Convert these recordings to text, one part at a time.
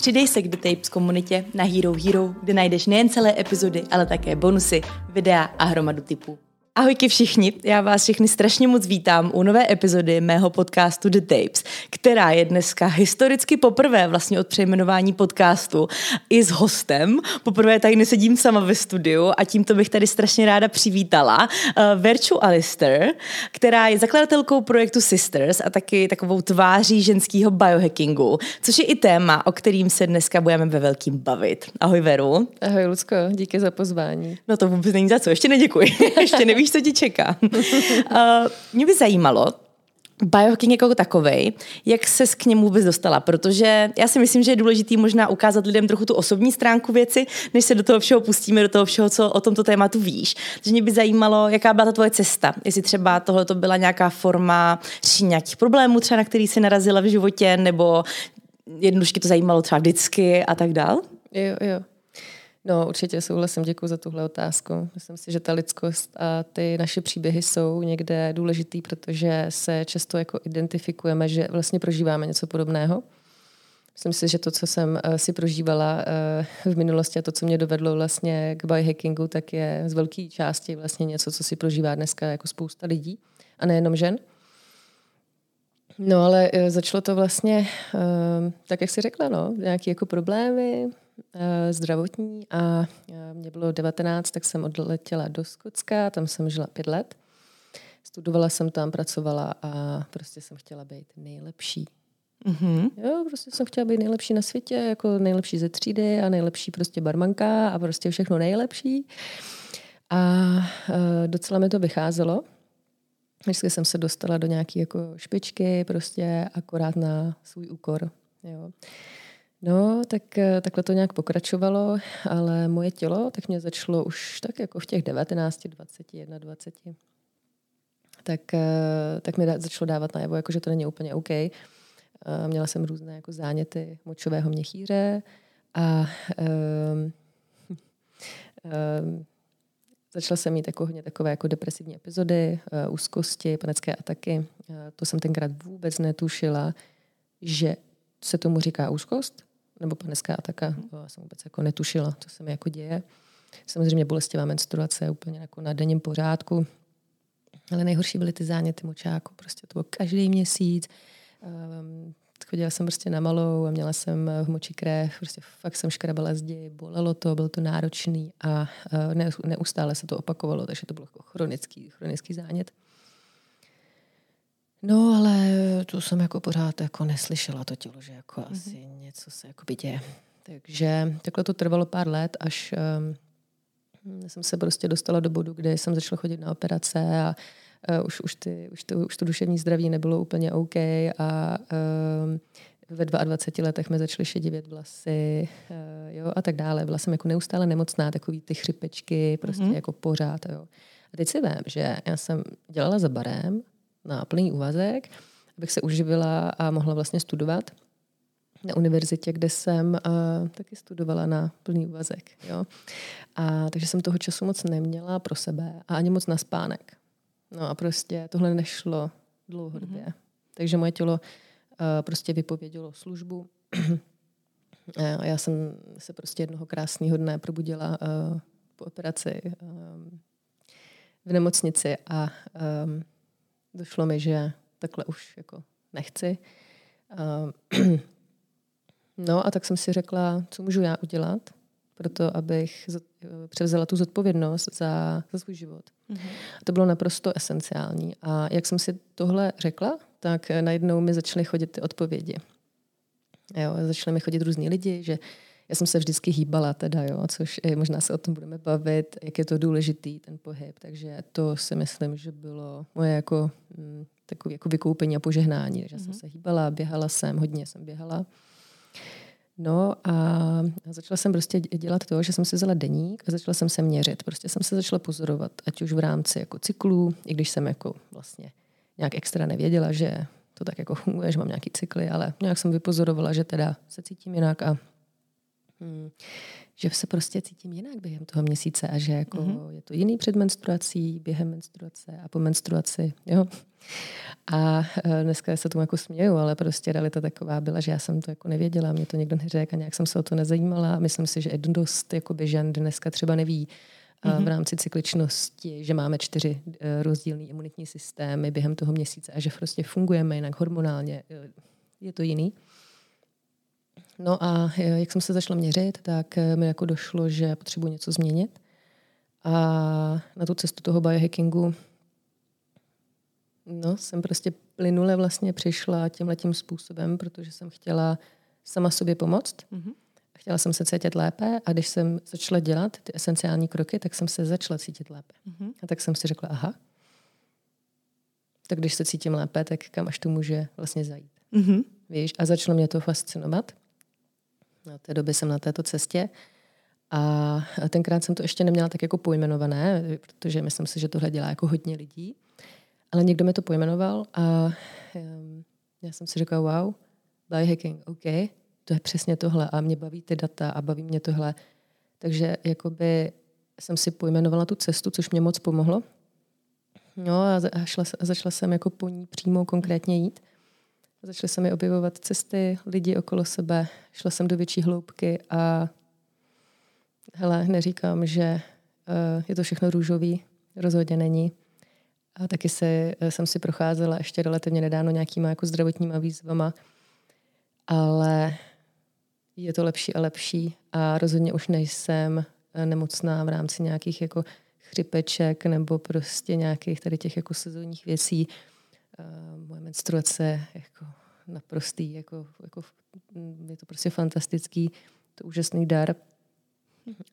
Přidej se k The Tapes komunitě na Hero Hero, kde najdeš nejen celé epizody, ale také bonusy, videa a hromadu typů. Ahojky všichni, já vás všechny strašně moc vítám u nové epizody mého podcastu The Tapes, která je dneska historicky poprvé vlastně od přejmenování podcastu i s hostem. Poprvé tady nesedím sama ve studiu a tímto bych tady strašně ráda přivítala uh, Verču Alister, která je zakladatelkou projektu Sisters a taky takovou tváří ženského biohackingu, což je i téma, o kterým se dneska budeme ve velkým bavit. Ahoj Veru. Ahoj Lucko, díky za pozvání. No to vůbec není za co, ještě neděkuji, ještě nevíš, co ti čeká. uh, mě by zajímalo, biohacking jako takovej, jak se k němu vůbec dostala, protože já si myslím, že je důležité možná ukázat lidem trochu tu osobní stránku věci, než se do toho všeho pustíme, do toho všeho, co o tomto tématu víš. Takže mě by zajímalo, jaká byla ta tvoje cesta, jestli třeba tohle to byla nějaká forma řešení nějakých problémů, třeba na který jsi narazila v životě, nebo jednoduše to zajímalo třeba vždycky a tak dál. Jo, jo. No, určitě souhlasím, děkuji za tuhle otázku. Myslím si, že ta lidskost a ty naše příběhy jsou někde důležitý, protože se často jako identifikujeme, že vlastně prožíváme něco podobného. Myslím si, že to, co jsem uh, si prožívala uh, v minulosti a to, co mě dovedlo vlastně k biohackingu, tak je z velké části vlastně něco, co si prožívá dneska jako spousta lidí a nejenom žen. No ale uh, začalo to vlastně, tak jak jsi řekla, no, nějaké jako problémy, Eh, zdravotní a eh, mě bylo 19, tak jsem odletěla do Skotska, tam jsem žila pět let. Studovala jsem tam, pracovala a prostě jsem chtěla být nejlepší. Mm-hmm. Jo, prostě jsem chtěla být nejlepší na světě, jako nejlepší ze třídy a nejlepší prostě barmanka a prostě všechno nejlepší. A e, docela mi to vycházelo. Vždycky jsem se dostala do nějaké jako špičky, prostě akorát na svůj úkor. Jo. No, tak eh, takhle to nějak pokračovalo, ale moje tělo tak mě začalo už tak jako v těch 19, 20, 21. Tak, eh, tak mi začalo dávat najevo, jako, že to není úplně OK. Eh, měla jsem různé jako záněty močového měchýře a um, um, začala jsem mít jako hodně takové jako depresivní epizody, úzkosti, panické ataky. To jsem tenkrát vůbec netušila, že se tomu říká úzkost, nebo panická ataka. To já jsem vůbec jako netušila, co se mi jako děje. Samozřejmě bolestivá menstruace úplně jako na denním pořádku. Ale nejhorší byly ty záněty močáku. Prostě to bylo každý měsíc. Um, chodila jsem prostě na malou a měla jsem v moči krev, prostě fakt jsem škrabala zdi, bolelo to, bylo to náročný a uh, neustále se to opakovalo, takže to bylo jako chronický, chronický zánět. No, ale tu jsem jako pořád jako neslyšela to tělo, že jako mm-hmm. asi něco se jako děje. Takže takhle to trvalo pár let, až um, jsem se prostě dostala do bodu, kde jsem začala chodit na operace a uh, už, už, ty, už, to, už to duševní zdraví nebylo úplně OK a um, ve 22 letech mi začaly šedivět vlasy uh, jo, a tak dále. Byla jsem jako neustále nemocná, takový ty chřipečky, prostě mm-hmm. jako pořád. Jo. A teď si vím, že já jsem dělala za barem, na plný úvazek, abych se uživila a mohla vlastně studovat na univerzitě, kde jsem uh, taky studovala na plný úvazek. Jo. A, takže jsem toho času moc neměla pro sebe a ani moc na spánek. No a prostě tohle nešlo dlouhodobě. Mm-hmm. Takže moje tělo uh, prostě vypovědělo službu. a já jsem se prostě jednoho krásného dne probudila uh, po operaci um, v nemocnici a um, došlo mi, že takhle už jako nechci. Uh, no a tak jsem si řekla, co můžu já udělat, proto abych převzala tu zodpovědnost za, za svůj život. Mm-hmm. To bylo naprosto esenciální. A jak jsem si tohle řekla, tak najednou mi začaly chodit ty odpovědi. Jo, začaly mi chodit různí lidi, že já jsem se vždycky hýbala teda, jo, což je, možná se o tom budeme bavit, jak je to důležitý, ten pohyb. Takže to si myslím, že bylo moje jako mm, takové jako vykoupení a požehnání. Že mm-hmm. jsem mhm. se hýbala, běhala jsem, hodně jsem běhala. No a začala jsem prostě dělat to, že jsem si vzala deník a začala jsem se měřit. Prostě jsem se začala pozorovat, ať už v rámci jako cyklů, i když jsem jako vlastně nějak extra nevěděla, že to tak jako funguje, že mám nějaký cykly, ale nějak jsem vypozorovala, že teda se cítím jinak a hmm, že se prostě cítím jinak během toho měsíce a že jako mm-hmm. je to jiný před menstruací, během menstruace a po menstruaci. Jo? A e, dneska se tomu jako směju, ale prostě realita taková byla, že já jsem to jako nevěděla, mě to někdo neřekl a nějak jsem se o to nezajímala. Myslím si, že dost jako žen dneska třeba neví mm-hmm. v rámci cykličnosti, že máme čtyři e, rozdílné imunitní systémy během toho měsíce a že prostě fungujeme jinak hormonálně. Je to jiný. No a jak jsem se začala měřit, tak mi jako došlo, že potřebuji něco změnit. A na tu cestu toho biohackingu No, jsem prostě plynule vlastně přišla tímhletím způsobem, protože jsem chtěla sama sobě pomoct. Mm-hmm. Chtěla jsem se cítit lépe a když jsem začala dělat ty esenciální kroky, tak jsem se začala cítit lépe. Mm-hmm. A tak jsem si řekla, aha, tak když se cítím lépe, tak kam až to může vlastně zajít. Mm-hmm. Víš, a začalo mě to fascinovat. Na té době jsem na této cestě a tenkrát jsem to ještě neměla tak jako pojmenované, protože myslím si, že tohle dělá jako hodně lidí. Ale někdo mi to pojmenoval a já jsem si řekla, wow, biohacking, OK, to je přesně tohle a mě baví ty data a baví mě tohle. Takže jakoby jsem si pojmenovala tu cestu, což mě moc pomohlo. No a, a, šla, a začala jsem jako po ní přímo konkrétně jít. Začaly se mi objevovat cesty, lidi okolo sebe, šla jsem do větší hloubky a hele, neříkám, že uh, je to všechno růžový, rozhodně není. A taky se, eh, jsem si procházela ještě relativně nedávno nějakýma jako zdravotníma výzvama, ale je to lepší a lepší a rozhodně už nejsem eh, nemocná v rámci nějakých jako chřipeček nebo prostě nějakých tady těch jako sezónních věcí. Moje menstruace jako naprostý, jako, jako, je to prostě fantastický, to úžasný dar.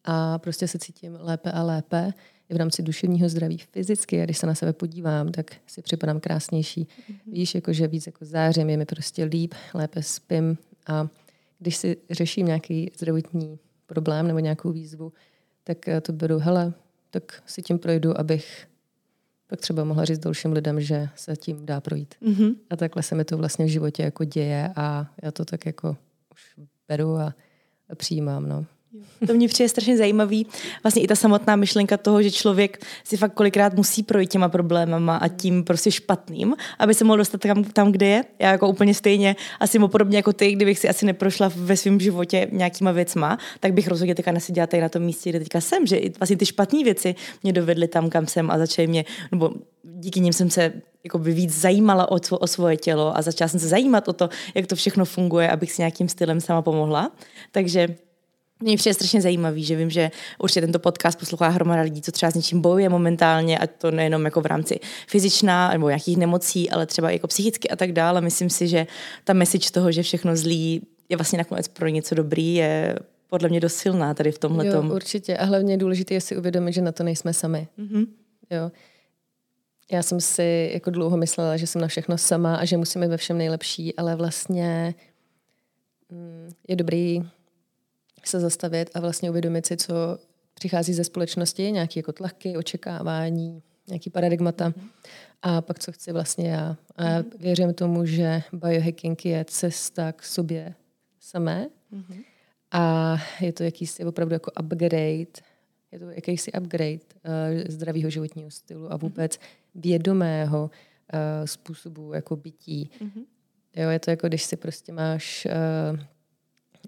A prostě se cítím lépe a lépe i v rámci duševního zdraví fyzicky. A když se na sebe podívám, tak si připadám krásnější. Mm-hmm. Víš, jako, že víc jako zářím, je mi prostě líp, lépe spím. A když si řeším nějaký zdravotní problém nebo nějakou výzvu, tak eh, to beru, hele, tak si tím projdu, abych pak třeba mohla říct dalším lidem, že se tím dá projít. Mm-hmm. A takhle se mi to vlastně v životě jako děje a já to tak jako už beru a, a přijímám. No. To mě přijde strašně zajímavý. Vlastně i ta samotná myšlenka toho, že člověk si fakt kolikrát musí projít těma problémama a tím prostě špatným, aby se mohl dostat tam, tam kde je. Já jako úplně stejně, asi mu podobně jako ty, kdybych si asi neprošla ve svém životě nějakýma věcma, tak bych rozhodně teďka neseděla tady na tom místě, kde teďka jsem, že vlastně ty špatné věci mě dovedly tam, kam jsem a začaly mě, nebo díky nim jsem se jako by víc zajímala o, o svoje tělo a začala jsem se zajímat o to, jak to všechno funguje, abych si nějakým stylem sama pomohla. Takže mě přijde strašně zajímavý, že vím, že určitě tento podcast poslouchá hromada lidí, co třeba s něčím bojuje momentálně, a to nejenom jako v rámci fyzičná nebo nějakých nemocí, ale třeba jako psychicky a tak dále. Myslím si, že ta message toho, že všechno zlý je vlastně nakonec pro něco dobrý, je podle mě dost silná tady v tomhle. Jo, určitě. A hlavně je důležité je si uvědomit, že na to nejsme sami. Mm-hmm. Jo. Já jsem si jako dlouho myslela, že jsem na všechno sama a že musíme ve všem nejlepší, ale vlastně mm, je dobrý se zastavit a vlastně uvědomit si, co přichází ze společnosti, nějaké jako tlaky, očekávání, nějaký paradigmata a pak co chci vlastně já. A mm-hmm. věřím tomu, že biohacking je cesta k sobě samé mm-hmm. a je to jakýsi opravdu jako upgrade, je to jakýsi upgrade uh, zdravého životního stylu a mhm. vůbec vědomého uh, způsobu jako bytí. Mm-hmm. Jo, je to jako, když si prostě máš uh,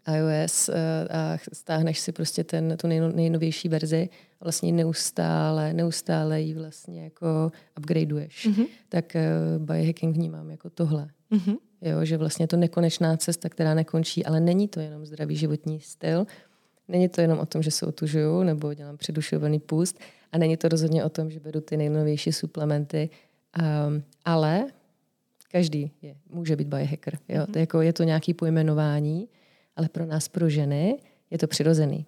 iOS eh, a stáhneš si prostě ten, tu nejnovější verzi a vlastně neustále, neustále ji vlastně jako upgradeuješ. Mm-hmm. Tak uh, biohacking vnímám jako tohle. Mm-hmm. Jo, že vlastně je to nekonečná cesta, která nekončí, ale není to jenom zdravý životní styl, není to jenom o tom, že se otužuju nebo dělám předušovaný půst a není to rozhodně o tom, že beru ty nejnovější suplementy, um, ale každý je, může být biohacker. Jo? Mm-hmm. To je, jako, je to nějaké pojmenování, ale pro nás, pro ženy, je to přirozený.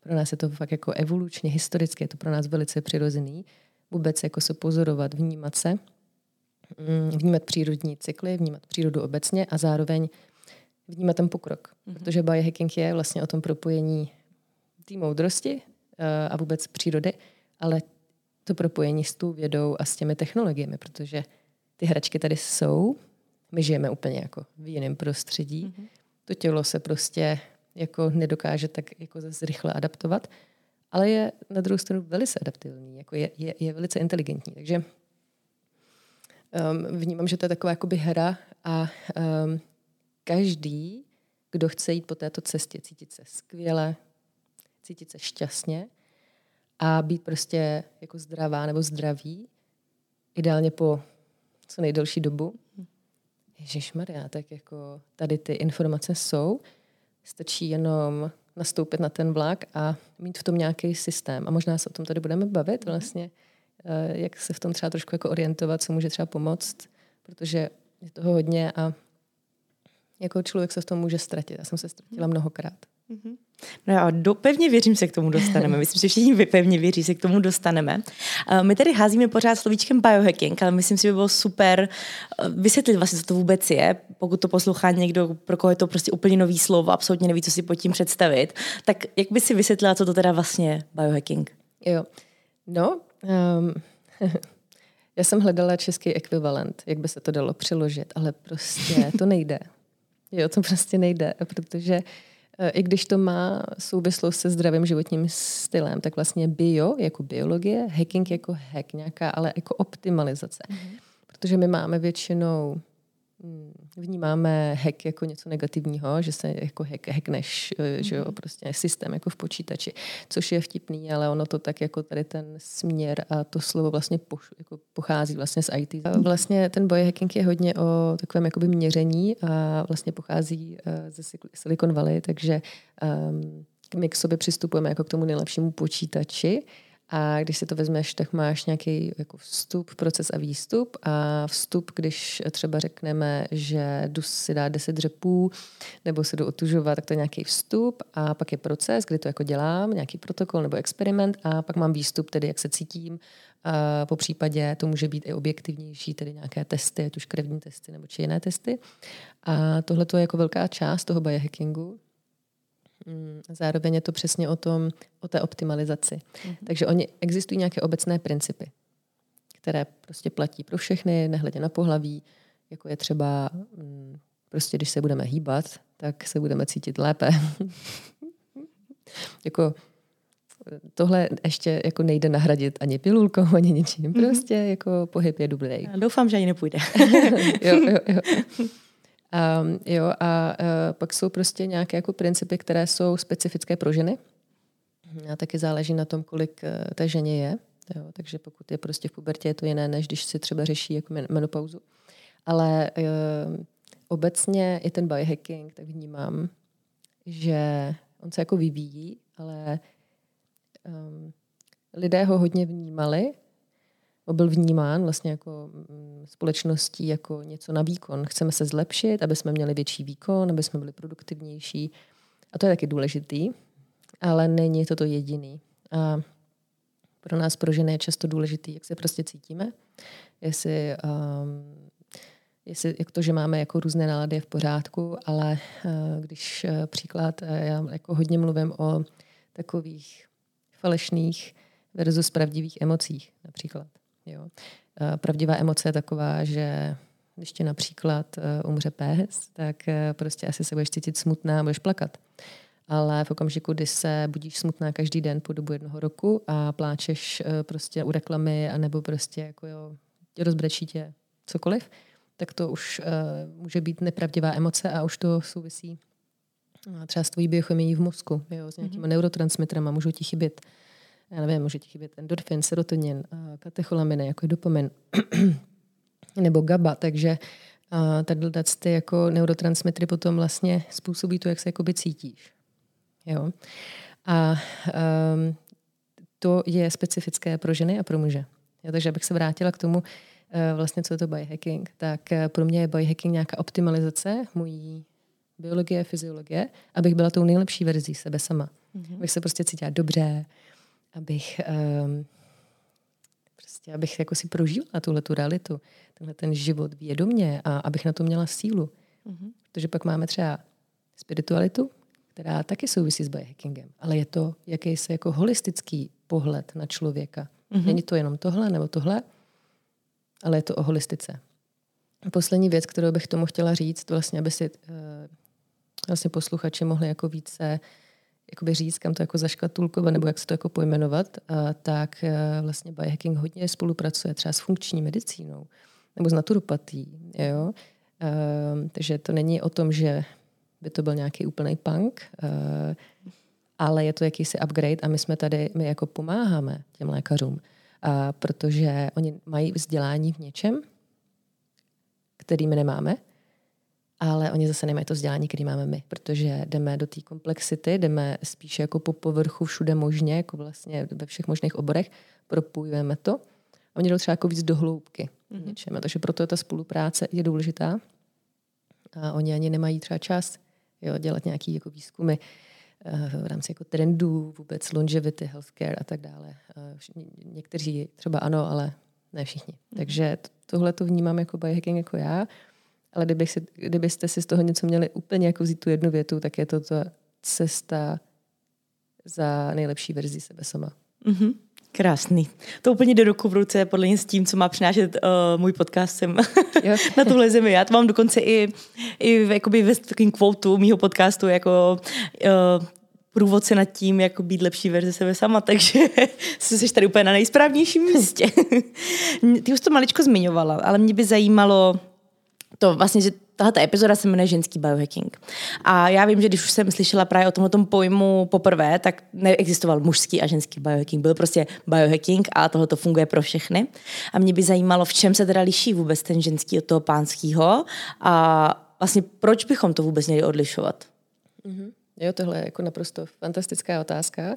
Pro nás je to fakt jako evolučně, historicky, je to pro nás velice přirozený. Vůbec jako se pozorovat, vnímat se, mm, vnímat přírodní cykly, vnímat přírodu obecně a zároveň vnímat ten pokrok. Mm-hmm. Protože biohacking je vlastně o tom propojení té moudrosti eh, a vůbec přírody, ale to propojení s tou vědou a s těmi technologiemi, protože ty hračky tady jsou, my žijeme úplně jako v jiném prostředí, mm-hmm to tělo se prostě jako nedokáže tak jako zase rychle adaptovat, ale je na druhou stranu velice adaptivní, jako je, je, je velice inteligentní. Takže um, vnímám, že to je taková jakoby hra a um, každý, kdo chce jít po této cestě, cítit se skvěle, cítit se šťastně a být prostě jako zdravá nebo zdravý, ideálně po co nejdelší dobu. Ježíš Maria, tak jako tady ty informace jsou, stačí jenom nastoupit na ten vlak a mít v tom nějaký systém. A možná se o tom tady budeme bavit vlastně, eh, jak se v tom třeba trošku jako orientovat, co může třeba pomoct, protože je toho hodně a jako člověk se v tom může ztratit. Já jsem se ztratila mnohokrát. Mm-hmm. No já do, pevně věřím, se k tomu dostaneme. Myslím, že všichni vy pevně věří, se k tomu dostaneme. My tady házíme pořád slovíčkem biohacking, ale myslím si, že by bylo super eh, vysvětlit vlastně, co to vůbec je. Pokud to poslouchá někdo, pro koho je to prostě úplně nový slovo, absolutně neví, co si pod tím představit, tak jak by si vysvětlila, co to teda vlastně je biohacking? Jo, no, um, já jsem hledala český ekvivalent, jak by se to dalo přeložit, ale prostě to nejde. Jo, to prostě nejde, protože e, i když to má souvislost se zdravým životním stylem, tak vlastně bio jako biologie, hacking jako hack, nějaká ale jako optimalizace. Mm-hmm. Protože my máme většinou vnímáme hack jako něco negativního, že se jako hack, hackneš, mm-hmm. že jo, mhm. prostě systém jako v počítači, což je vtipný, ale ono to tak jako tady ten směr a to slovo vlastně poš, jako pochází vlastně z IT. A vlastně ten biohacking je hodně o takovém jakoby měření a vlastně pochází eh, ze Silicon Valley, takže um, my k sobě přistupujeme jako k tomu nejlepšímu počítači, a když si to vezmeš, tak máš nějaký jako vstup, proces a výstup. A vstup, když třeba řekneme, že jdu si dát 10 dřepů nebo se jdu otužovat, tak to je nějaký vstup. A pak je proces, kdy to jako dělám, nějaký protokol nebo experiment. A pak mám výstup, tedy jak se cítím. A po případě to může být i objektivnější, tedy nějaké testy, ať už krevní testy nebo či jiné testy. A tohle je jako velká část toho biohackingu, zároveň je to přesně o, tom, o té optimalizaci. Mm-hmm. Takže oni, existují nějaké obecné principy, které prostě platí pro všechny, nehledě na pohlaví, jako je třeba, mm, prostě když se budeme hýbat, tak se budeme cítit lépe. jako tohle ještě jako nejde nahradit ani pilulkou, ani ničím. Mhm. Prostě jako pohyb je dobrý. Doufám, že ani nepůjde. jo, jo, jo. Um, jo, a uh, pak jsou prostě nějaké jako principy, které jsou specifické pro ženy. A taky záleží na tom, kolik uh, té ženě je. Jo, takže pokud je prostě v pubertě, je to jiné, než když si třeba řeší jako menopauzu. Ale uh, obecně i ten biohacking, tak vnímám, že on se jako vyvíjí, ale um, lidé ho hodně vnímali byl vnímán vlastně jako mm, společností jako něco na výkon. Chceme se zlepšit, aby jsme měli větší výkon, aby jsme byli produktivnější. A to je taky důležitý, ale není to to jediný. A pro nás, pro ženy, je často důležitý, jak se prostě cítíme. Jestli, um, jestli jak to, že máme jako různé nálady, je v pořádku, ale uh, když uh, příklad, uh, já jako hodně mluvím o takových falešných versus pravdivých emocích například. Jo. Eh, pravdivá emoce je taková, že když ti například eh, umře pes, tak eh, prostě asi se budeš cítit smutná a budeš plakat. Ale v okamžiku, kdy se budíš smutná každý den po dobu jednoho roku a pláčeš prostě u reklamy, anebo prostě jako jo, rozbrečí tě cokoliv, tak to už uh, může být nepravdivá emoce a už to souvisí třeba s tvojí biochemií v mozku, jo, s nějakými mm-hmm. neurotransmiterama, můžou ti chybět já nevím, může ti chybět endorfin, serotonin, katecholaminy, jako je dopamin, nebo GABA, takže tady ty jako neurotransmitry potom vlastně způsobí to, jak se jakoby cítíš. Jo? A um, to je specifické pro ženy a pro muže. Jo, takže abych se vrátila k tomu, uh, vlastně co je to biohacking, tak pro mě je biohacking nějaká optimalizace mojí biologie, fyziologie, abych byla tou nejlepší verzí sebe sama. Mm-hmm. Abych se prostě cítila dobře, abych um, prostě, abych jako si prožila tuhle tu realitu, tenhle ten život vědomě a abych na to měla sílu. Mm-hmm. Protože pak máme třeba spiritualitu, která taky souvisí s biohackingem, ale je to jakýsi jako holistický pohled na člověka. Mm-hmm. Není to jenom tohle nebo tohle, ale je to o holistice. A poslední věc, kterou bych tomu chtěla říct, vlastně, aby si uh, vlastně posluchači mohli jako více jakoby říct, kam to jako zaškatulkovat, nebo jak se to jako pojmenovat, tak eh, vlastně biohacking hodně spolupracuje třeba s funkční medicínou nebo s naturopatí. Jo? Uh, takže to není o tom, že by to byl nějaký úplný punk, uh, ale je to jakýsi upgrade a my jsme tady, my jako pomáháme těm lékařům, protože oni mají vzdělání v něčem, který my nemáme, ale oni zase nemají to vzdělání, který máme my, protože jdeme do té komplexity, jdeme spíše jako po povrchu všude možně, jako vlastně ve všech možných oborech, propojujeme to. A oni jdou třeba jako víc do hloubky mm-hmm. něčem. Takže proto ta spolupráce je důležitá. A oni ani nemají třeba čas jo, dělat nějaké jako výzkumy eh, v rámci jako trendů, vůbec longevity, healthcare a tak dále. Eh, někteří třeba ano, ale ne všichni. Mm-hmm. Takže tohle to vnímám jako biohacking jako já. Ale kdybych si, kdybyste si z toho něco měli úplně jako vzít tu jednu větu, tak je to ta cesta za nejlepší verzi sebe sama. Mm-hmm. Krásný. To úplně jde ruku v ruce podle mě s tím, co má přinášet uh, můj podcast sem na tuhle zemi. Já to mám dokonce i, i jakoby ve takovým quotu mýho podcastu jako uh, průvodce nad tím, jako být lepší verze sebe sama, takže jsi tady úplně na nejsprávnějším místě. Ty už to maličko zmiňovala, ale mě by zajímalo, to vlastně, že tahle epizoda se jmenuje ženský biohacking. A já vím, že když už jsem slyšela právě o tomhle pojmu poprvé, tak neexistoval mužský a ženský biohacking. Byl prostě biohacking a tohle to funguje pro všechny. A mě by zajímalo, v čem se teda liší vůbec ten ženský od toho pánského a vlastně proč bychom to vůbec měli odlišovat? Mm-hmm. Jo, tohle je jako naprosto fantastická otázka.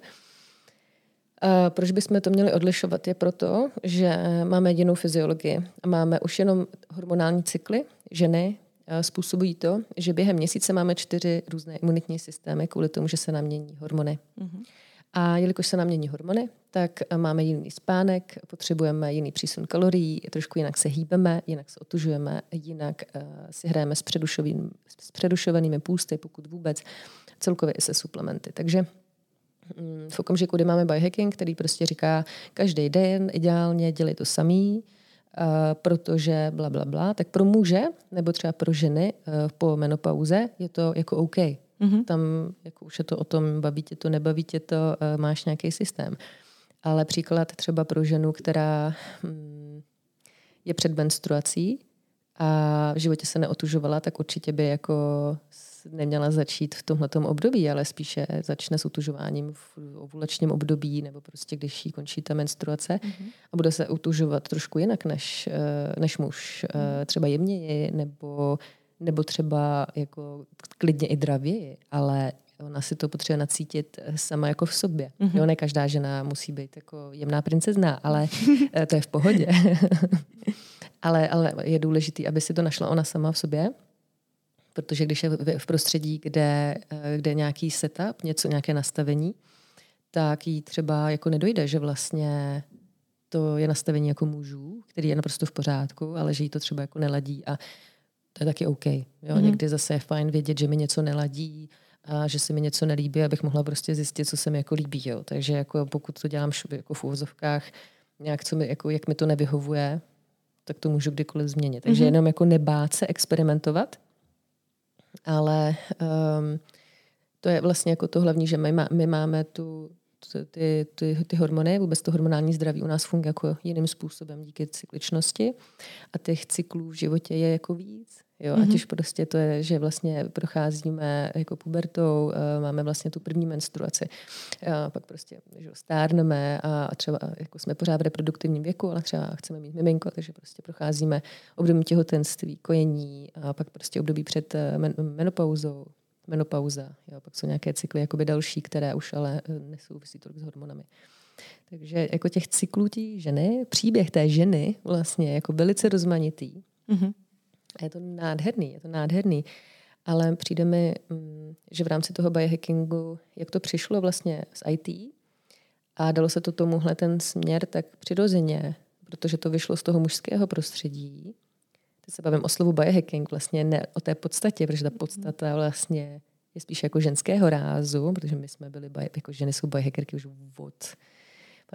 A proč bychom to měli odlišovat? Je proto, že máme jinou fyziologii a máme už jenom hormonální cykly ženy, způsobují to, že během měsíce máme čtyři různé imunitní systémy kvůli tomu, že se nám mění hormony. Mm-hmm. A jelikož se nám mění hormony, tak máme jiný spánek, potřebujeme jiný přísun kalorií, trošku jinak se hýbeme, jinak se otužujeme, jinak uh, si hrajeme s, s předušovanými půsty, pokud vůbec, celkově i se suplementy. Takže v okamžiku, kdy máme biohacking, který prostě říká, každý den ideálně dělej to samý, Uh, protože bla, bla, bla, tak pro muže nebo třeba pro ženy uh, po menopauze je to jako OK. Mm-hmm. Tam jako už je to o tom, baví tě to, nebaví tě to, uh, máš nějaký systém. Ale příklad třeba pro ženu, která hm, je před menstruací a v životě se neotužovala, tak určitě by jako neměla začít v tomhle období, ale spíše začne s utužováním v ovulačním období nebo prostě když jí končí ta menstruace mm-hmm. a bude se utužovat trošku jinak než, eh, než muž, mm-hmm. třeba jemněji nebo, nebo třeba jako klidně i dravěji, ale ona si to potřebuje nacítit eh, sama jako v sobě. Mm-hmm. Jo, ne každá žena musí být jako jemná princezna, ale to je v pohodě. ale, ale je důležité, aby si to našla ona sama v sobě protože když je v prostředí, kde, eh, kde je nějaký setup, něco, nějaké nastavení, tak jí třeba jako nedojde, že vlastně to je nastavení jako mužů, který je naprosto v pořádku, ale že jí to třeba jako neladí a to je taky OK. Jo? Mm-hmm. Někdy zase je fajn vědět, že mi něco neladí, a že se mi něco nelíbí, abych mohla prostě zjistit, co se mi jako líbí. Jo? Takže jako pokud to dělám jako v úvozovkách, nějak, co mi, jako, jak mi to nevyhovuje, tak to můžu kdykoliv změnit. Takže mm-hmm. jenom jako nebát se experimentovat, ale um, to je vlastně jako to hlavní, že my, má, my máme tu, ty, ty, ty hormony, vůbec to hormonální zdraví u nás funguje jako jiným způsobem díky cykličnosti a těch cyklů v životě je jako víc. Jo, mm-hmm. ať už prostě to je, že vlastně procházíme jako pubertou, uh, máme vlastně tu první menstruaci, a pak prostě že stárneme a, a třeba jako jsme pořád v reproduktivním věku, ale třeba chceme mít miminko, takže prostě procházíme období těhotenství, kojení a pak prostě období před men, menopauzou, menopauza, jo, pak jsou nějaké cykly jakoby další, které už ale nesouvisí tolik s hormonami. Takže jako těch cyklů tí ženy, příběh té ženy vlastně jako velice rozmanitý. Mm-hmm. A je to nádherný, je to nádherný. Ale přijde mi, mm, že v rámci toho biohackingu, jak to přišlo vlastně z IT a dalo se to tomuhle ten směr tak přirozeně, protože to vyšlo z toho mužského prostředí. Teď se bavím o slovu biohacking, vlastně ne o té podstatě, protože ta mhm. podstata vlastně je spíš jako ženského rázu, protože my jsme byli, jako ženy jsou biohackerky už od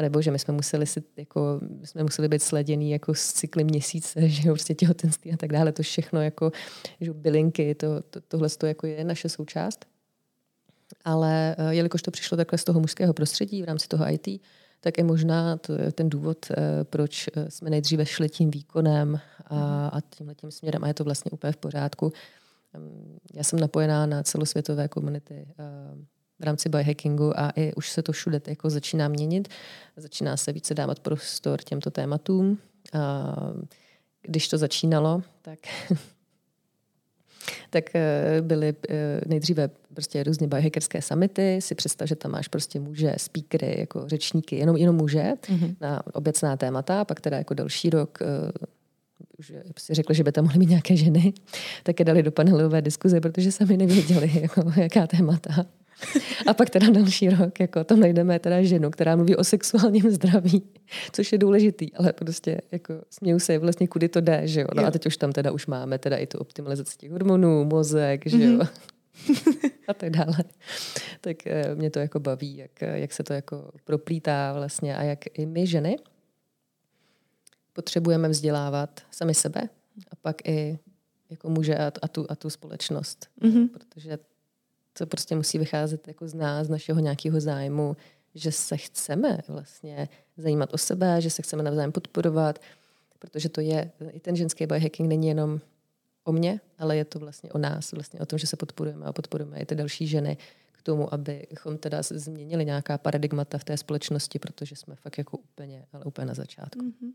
nebo že my jsme museli si, jako, my jsme museli být sleděný jako z cykly měsíce, že jo, prostě těhotenství a tak dále, to všechno jako, že bylinky, to, to, tohle to jako je naše součást. Ale eh, jelikož to přišlo takhle z toho mužského prostředí v rámci toho IT, tak je možná to ten důvod, eh, proč eh, jsme nejdříve šli tím výkonem a, mhm. a tímhle tím směrem a je to vlastně úplně v pořádku. Já jsem napojená na celosvětové komunity v rámci biohackingu a i už se to všude jako začíná měnit. Začíná se více dávat prostor těmto tématům. A když to začínalo, tak tak eh, byly eh, nejdříve prostě různě biohackerské summity. Si představ, že tam máš prostě muže, speakery, jako řečníky, jenom, jenom muže mm-hmm. na obecná témata, pak teda jako další rok eh, už si řekli, že by tam mohly být nějaké ženy, tak je dali do panelové diskuze, protože sami nevěděli, jako, jaká témata. A pak teda další rok, jako tam najdeme teda ženu, která mluví o sexuálním zdraví, což je důležitý, ale prostě jako směju se vlastně, kudy to jde, že jo. No jo. a teď už tam teda už máme teda i tu optimalizaci těch hormonů, mozek, že jo. Mm-hmm. a tak dále. Tak eh, mě to jako baví, jak, jak se to jako proplítá vlastně a jak i my ženy potřebujeme vzdělávat sami sebe a pak i jako muže a, a, tu, a tu společnost. Mm-hmm. Protože to prostě musí vycházet jako z nás, z našeho nějakého zájmu, že se chceme vlastně zajímat o sebe, že se chceme navzájem podporovat, protože to je, i ten ženský biohacking není jenom o mně, ale je to vlastně o nás, vlastně o tom, že se podporujeme a podporujeme i ty další ženy k tomu, abychom teda změnili nějaká paradigmata v té společnosti, protože jsme fakt jako úplně, ale úplně na začátku. Mm-hmm.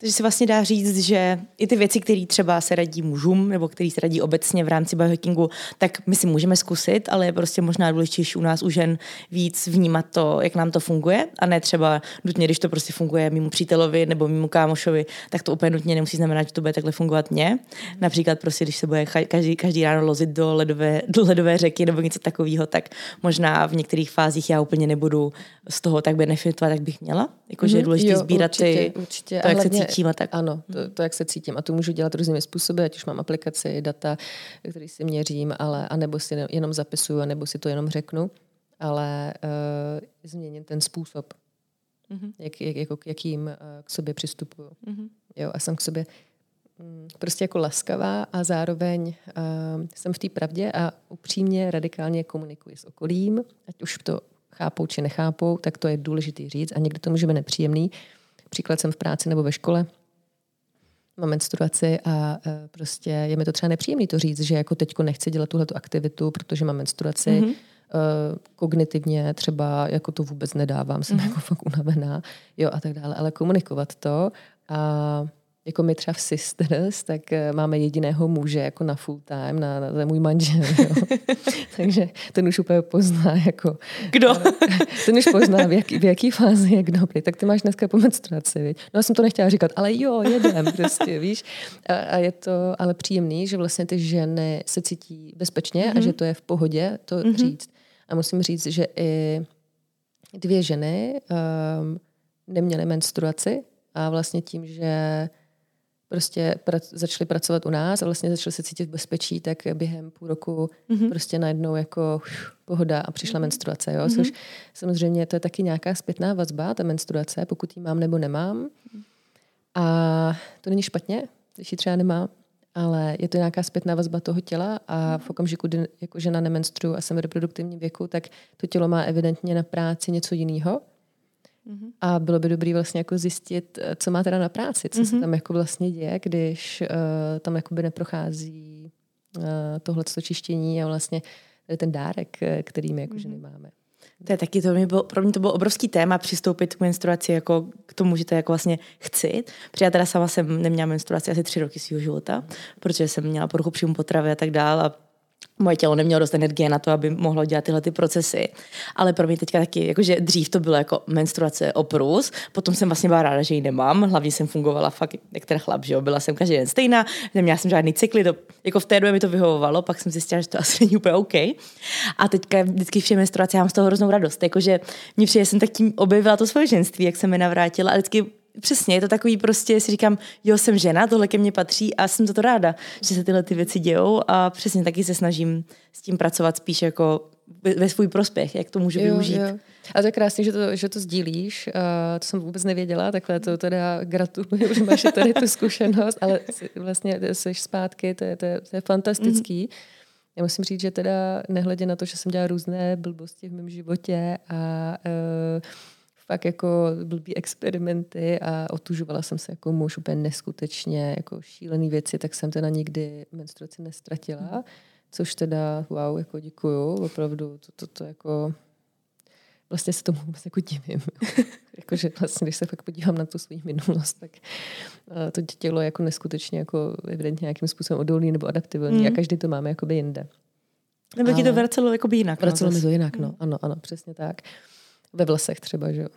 Takže se vlastně dá říct, že i ty věci, které třeba se radí mužům nebo které se radí obecně v rámci biohackingu, tak my si můžeme zkusit, ale je prostě možná důležitější u nás u žen víc vnímat to, jak nám to funguje a ne třeba nutně, když to prostě funguje mimo přítelovi nebo mimo kámošovi, tak to úplně nutně nemusí znamenat, že to bude takhle fungovat mně. Například prostě, když se bude každý, každý ráno lozit do ledové, do ledové řeky nebo něco takového, tak možná v některých fázích já úplně nebudu z toho tak benefitovat, jak bych měla. Jakože je důležité sbírat určitě, ty, určitě. to, jak hlavně, se cítím a tak. Ano, to, to, jak se cítím. A to můžu dělat různými způsoby, ať už mám aplikaci, data, které si měřím, ale anebo si jenom zapisuju, anebo si to jenom řeknu. Ale uh, změnit ten způsob, mm-hmm. jak, jak, jako, jakým uh, k sobě přistupuju. Mm-hmm. Jo, a jsem k sobě um, prostě jako laskavá a zároveň uh, jsem v té pravdě a upřímně, radikálně komunikuji s okolím, ať už to chápou či nechápou, tak to je důležitý říct a někdy to může být nepříjemný. Příklad jsem v práci nebo ve škole, mám menstruaci a e, prostě je mi to třeba nepříjemný to říct, že jako teďko nechci dělat tuhle aktivitu, protože mám menstruaci. Mm-hmm. kognitivně třeba jako to vůbec nedávám, jsem mm-hmm. jako fakt unavená, jo a tak dále, ale komunikovat to a jako my třeba v Sisters, tak eh, máme jediného muže jako na full time, na, na, na můj manžel. Jo. Takže ten už úplně pozná. Jako, kdo? ten už pozná, v, jaký, v jaký fázi je kdo. Tak ty máš dneska po menstruaci. Víš? No já jsem to nechtěla říkat, ale jo, jedem prostě, víš. A, a je to ale příjemný, že vlastně ty ženy se cítí bezpečně mm-hmm. a mhm. že to je v pohodě to mm-hmm. říct. A musím říct, že i dvě ženy um, neměly menstruaci a vlastně tím, že prostě pra- začali pracovat u nás a vlastně začali se cítit v bezpečí, tak během půl roku mm-hmm. prostě najednou jako uf, pohoda a přišla mm-hmm. menstruace. Jo? Mm-hmm. Což samozřejmě to je taky nějaká zpětná vazba, ta menstruace, pokud ji mám nebo nemám. A to není špatně, když ji třeba nemám, ale je to nějaká zpětná vazba toho těla a v okamžiku, kdy jako žena nemenstruuje a jsem v reproduktivním věku, tak to tělo má evidentně na práci něco jiného Mm-hmm. A bylo by dobré vlastně jako zjistit, eh, co má teda na práci, co mm-hmm. se tam jako vlastně děje, když uh, tam jakoby neprochází uh, tohle čištění a vlastně ten dárek, který my jako mm-hmm. ženy máme. To je taky, to mě bylo, pro mě to bylo obrovský téma přistoupit k menstruaci jako k tomu, že to jako vlastně chci. Protože já teda sama jsem neměla menstruaci asi tři roky svého života, protože jsem měla poruchu příjmu potravy a tak dále a moje tělo nemělo dost energie na to, aby mohlo dělat tyhle ty procesy. Ale pro mě teďka taky, jakože dřív to bylo jako menstruace oprus, potom jsem vlastně byla ráda, že ji nemám, hlavně jsem fungovala fakt jak ten chlap, že jo, byla jsem každý den stejná, neměla jsem žádný cykly, to, jako v té době mi to vyhovovalo, pak jsem zjistila, že to asi není úplně OK. A teďka vždycky vše menstruace já mám z toho hroznou radost, jakože mě přijde, jsem tak tím objevila to svoje ženství, jak se mi navrátila a vždycky přesně, je to takový prostě, si říkám, jo, jsem žena, tohle ke mně patří a jsem za to ráda, že se tyhle ty věci dějou a přesně taky se snažím s tím pracovat spíš jako ve svůj prospěch, jak to můžu jo, využít. Jo. A to je krásně, že to, že to sdílíš. Uh, to jsem vůbec nevěděla, takhle to teda gratuluju, že máš tady tu zkušenost, ale vlastně jsi zpátky, to je, to je, to je fantastický. Mm-hmm. Já musím říct, že teda nehledě na to, že jsem dělala různé blbosti v mém životě a uh, fakt jako blbý experimenty a otužovala jsem se jako muž úplně neskutečně jako šílený věci, tak jsem teda nikdy menstruaci nestratila. Mm-hmm což teda, wow, jako děkuju, opravdu, to, to, to jako, vlastně se tomu vůbec jako divím. Jakože vlastně, když se fakt podívám na tu svou minulost, tak uh, to tělo je jako neskutečně jako evidentně nějakým způsobem odolný nebo adaptibilní mm. a každý to máme jakoby jinde. Nebo ti to vracelo jakoby jinak. No, vracelo no, mi to jinak, no. Ano, ano, přesně tak. Ve vlasech třeba, že jo.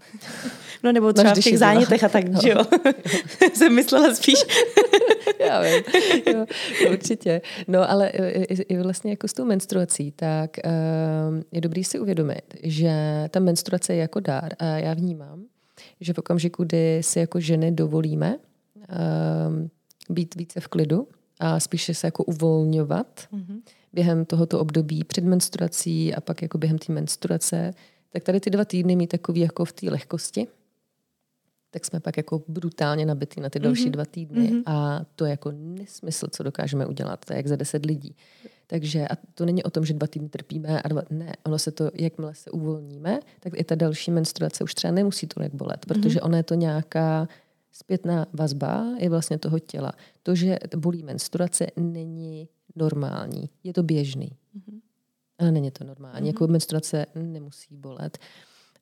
No nebo třeba v těch zánětech a tak, no. že jo. Jsem myslela spíš. Já vím, jo, určitě. No ale i, i vlastně jako s tou menstruací, tak um, je dobrý si uvědomit, že ta menstruace je jako dár a já vnímám, že v okamžiku, kdy si jako ženy dovolíme um, být více v klidu a spíše se jako uvolňovat mm-hmm. během tohoto období před menstruací a pak jako během té menstruace, tak tady ty dva týdny mít takový jako v té lehkosti, tak jsme pak jako brutálně nabitý na ty další mm-hmm. dva týdny mm-hmm. a to je jako nesmysl, co dokážeme udělat, to je jak za deset lidí. Takže a to není o tom, že dva týdny trpíme a dva, ne, ono se to, jakmile se uvolníme, tak i ta další menstruace už třeba nemusí tolik bolet, protože mm-hmm. ona je to nějaká zpětná vazba je vlastně toho těla. To, že bolí menstruace, není normální, je to běžný. Mm-hmm. Ale není to normální. Mm-hmm. Jako menstruace nemusí bolet.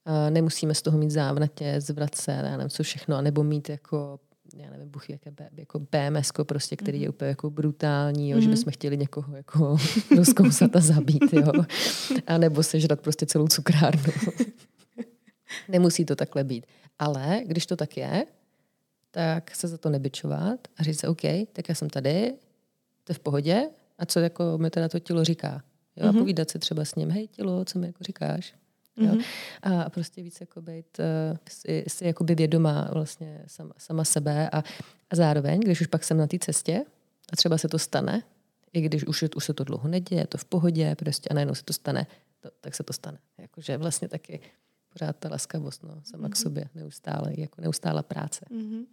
Uh, nemusíme z toho mít závnatě, zvratce, já nevím co všechno, nebo mít jako já nevím, buchy, jaké B, jako BMS, prostě, který je úplně jako brutální, jo, mm-hmm. že mhm. bychom chtěli někoho jako rozkousat a zabít, jo. A nebo sežrat prostě celou cukrárnu. Nemusí to takhle být. Ale když to tak je, tak se za to nebyčovat a říct se, OK, tak já jsem tady, to je v pohodě, a co jako mi teda to tělo říká. Jo, mm-hmm. a povídat si třeba s ním, hej tělo, co mi jako říkáš. Jo? Mm-hmm. A prostě víc jako být uh, si, si jakoby vědomá vlastně sama, sama sebe a, a zároveň, když už pak jsem na té cestě a třeba se to stane, i když už, už se to dlouho neděje, je to v pohodě prostě a najednou se to stane, to, tak se to stane. Jakože vlastně taky pořád ta laskavost no, sama mm-hmm. k sobě, neustále, jako neustála práce. Mm-hmm.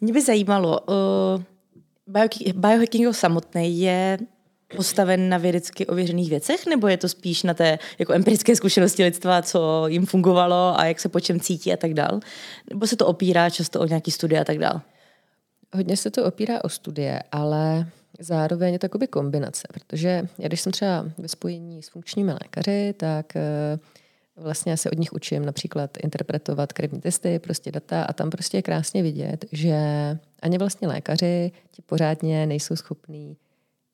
Mě by zajímalo, uh, biohacking samotný je postaven na vědecky ověřených věcech, nebo je to spíš na té jako empirické zkušenosti lidstva, co jim fungovalo a jak se po čem cítí a tak dál? Nebo se to opírá často o nějaký studie a tak dál? Hodně se to opírá o studie, ale zároveň je to kombinace, protože já když jsem třeba ve spojení s funkčními lékaři, tak eh, vlastně já se od nich učím například interpretovat krevní testy, prostě data a tam prostě je krásně vidět, že ani vlastně lékaři ti pořádně nejsou schopní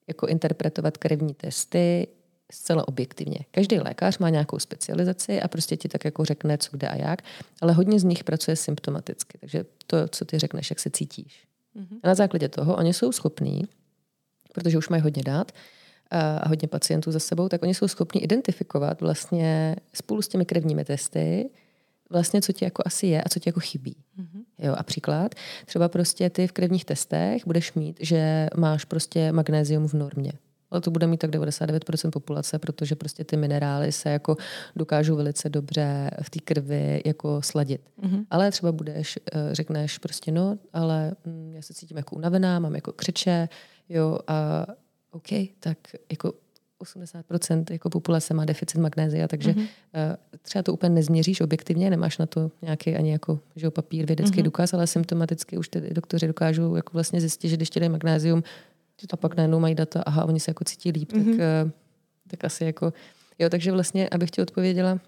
jako interpretovat krevní testy zcela objektivně. Každý lékař má nějakou specializaci a prostě ti tak jako řekne, co kde a jak, ale hodně z nich pracuje symptomaticky. Takže to, co ty řekneš, jak se cítíš. Mm-hmm. A na základě toho oni jsou schopní, protože už mají hodně dát a hodně pacientů za sebou, tak oni jsou schopni identifikovat vlastně spolu s těmi krevními testy, vlastně, co ti jako asi je a co ti jako chybí. Mm-hmm. Jo, a příklad, třeba prostě ty v krevních testech budeš mít, že máš prostě magnézium v normě. Ale to bude mít tak 99% populace, protože prostě ty minerály se jako dokážou velice dobře v té krvi jako sladit. Mm-hmm. Ale třeba budeš, eh, řekneš prostě no, ale mm, já se cítím jako unavená, mám jako křiče, jo, a OK, tak jako 80% jako populace má deficit magnézia, takže mm-hmm. třeba to úplně nezměříš objektivně, nemáš na to nějaký ani jako že papír, vědecký mm-hmm. důkaz, ale symptomaticky už ty doktoři dokážou jako vlastně zjistit, že když ti dají magnézium, a pak najednou mají data, aha, oni se jako cítí líp, mm-hmm. tak, mhm. tak asi jako, jo, takže vlastně, abych ti odpověděla,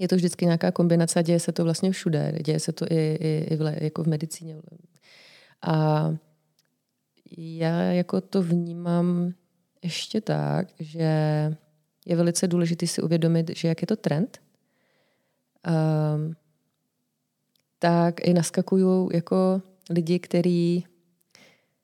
je to vždycky nějaká kombinace a děje se to vlastně všude, děje se to i, i, i v, jako v medicíně. A já jako to vnímám ještě tak, že je velice důležité si uvědomit, že jak je to trend, um, tak i naskakují jako lidi, kteří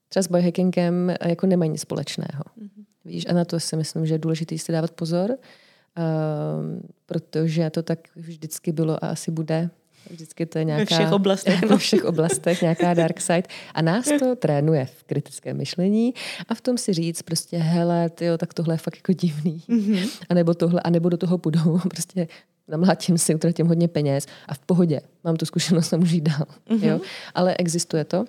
třeba s biohackingem jako nemají nic společného. Mm-hmm. Víš, a na to si myslím, že je důležité si dávat pozor, um, protože to tak vždycky bylo a asi bude Vždycky to je nějaká... Ve všech oblastech. Ve všech oblastech nějaká dark side. A nás to trénuje v kritickém myšlení a v tom si říct prostě, hele, tyjo, tak tohle je fakt jako divný. Mm-hmm. A nebo tohle, a nebo do toho půjdu. Prostě namlátím si, utratím hodně peněz a v pohodě. Mám tu zkušenost a můžu jít dál. Mm-hmm. Jo? Ale existuje to,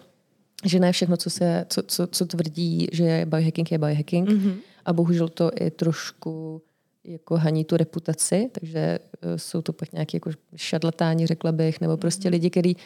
že ne všechno, co, se, co, co, co tvrdí, že biohacking je biohacking. Mm-hmm. A bohužel to i trošku jako haní tu reputaci, takže eh, jsou to pak nějaký jako šadlatáni, řekla bych, nebo prostě mm-hmm. lidi, kteří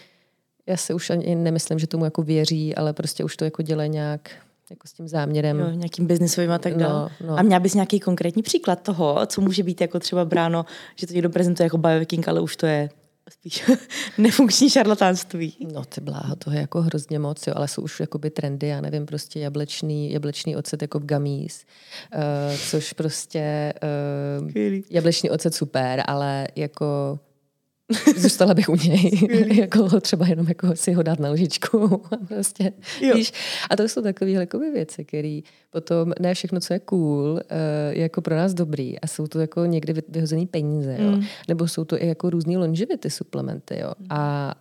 já se už ani nemyslím, že tomu jako věří, ale prostě už to jako dělají nějak jako s tím záměrem. Jo, nějakým biznisovým a tak dále. No, no. A měla bys nějaký konkrétní příklad toho, co může být jako třeba bráno, že to někdo prezentuje jako biohacking, ale už to je spíš nefunkční šarlatánství. No ty bláho, toho je jako hrozně moc, jo, ale jsou už jakoby trendy, já nevím, prostě jablečný, jablečný ocet jako v gamis, uh, což prostě uh, jablečný ocet super, ale jako Zůstala bych u něj. jako třeba jenom jako si ho dát na lžičku. A, prostě, víš? a to jsou takové jako věci, které potom ne všechno, co je cool, eh, je jako pro nás dobrý. A jsou to jako někdy vyhozený peníze. Jo? Mm. Nebo jsou to i jako různý longevity suplementy. Jo? A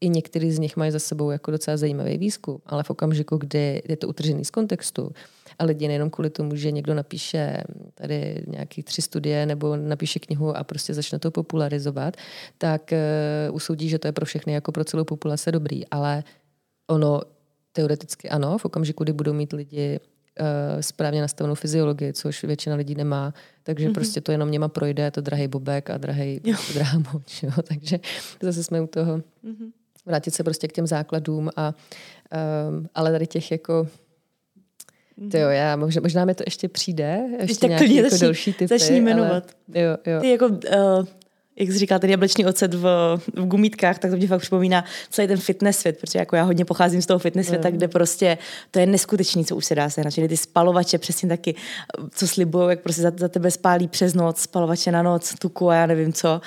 i některý z nich mají za sebou jako docela zajímavý výzkum, ale v okamžiku, kdy je to utržený z kontextu, a lidi nejenom kvůli tomu, že někdo napíše tady nějaký tři studie nebo napíše knihu a prostě začne to popularizovat, tak uh, usoudí, že to je pro všechny jako pro celou populaci dobrý. Ale ono teoreticky ano, v okamžiku, kdy budou mít lidi uh, správně nastavenou fyziologii, což většina lidí nemá, takže mm-hmm. prostě to jenom něma projde, je to drahý bobek a drahý, drahá moč. Jo? Takže zase jsme u toho mm-hmm. vrátit se prostě k těm základům a um, ale tady těch jako to jo, já, možná, možná mi to ještě přijde, ještě tak nějaký jako začni, další typy. Začni jmenovat. Ale, jo, jo. Ty jako, uh, jak jsi říkal, ten jablečný ocet v, v gumítkách, tak to mě fakt připomíná celý ten fitness svět, protože jako já hodně pocházím z toho fitness světa, mm. kde prostě to je neskutečný, co už se dá sehnat. Čili ty spalovače přesně taky, co slibují, jak prostě za, za tebe spálí přes noc, spalovače na noc, tuku a já nevím co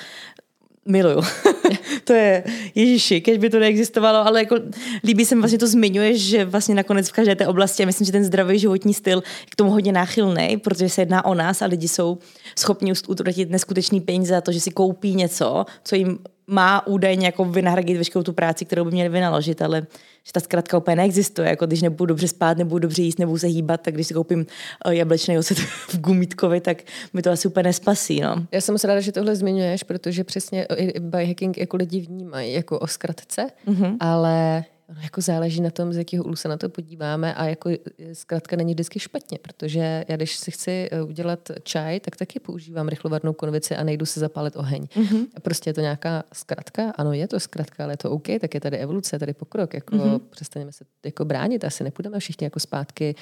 miluju. to je, ježiši, keď by to neexistovalo, ale jako líbí se mi vlastně to zmiňuješ, že vlastně nakonec v každé té oblasti, a myslím, že ten zdravý životní styl je k tomu hodně náchylný, protože se jedná o nás a lidi jsou schopni utratit neskutečný peníze za to, že si koupí něco, co jim má údajně jako vynahradit veškerou tu práci, kterou by měli vynaložit, ale že ta zkrátka úplně neexistuje. Jako když nebudu dobře spát, nebudu dobře jíst, nebudu se hýbat, tak když si koupím eh, jablečný ocet v gumítkovi, tak mi to asi úplně nespasí. No. Já jsem moc ráda, že tohle zmiňuješ, protože přesně biohacking jako lidi vnímají jako o zkratce, mm-hmm. ale Ono jako záleží na tom, z jakého úhlu se na to podíváme a jako zkrátka není vždycky špatně, protože já když si chci eh, udělat čaj, tak taky používám rychlovarnou konvici a nejdu si zapálit oheň. Mm-hmm. Prostě je to nějaká zkratka, ano je to zkratka, ale je to OK, tak je tady evoluce, tady pokrok, jako mm-hmm. přestaneme se jako bránit, asi nepůjdeme všichni jako zpátky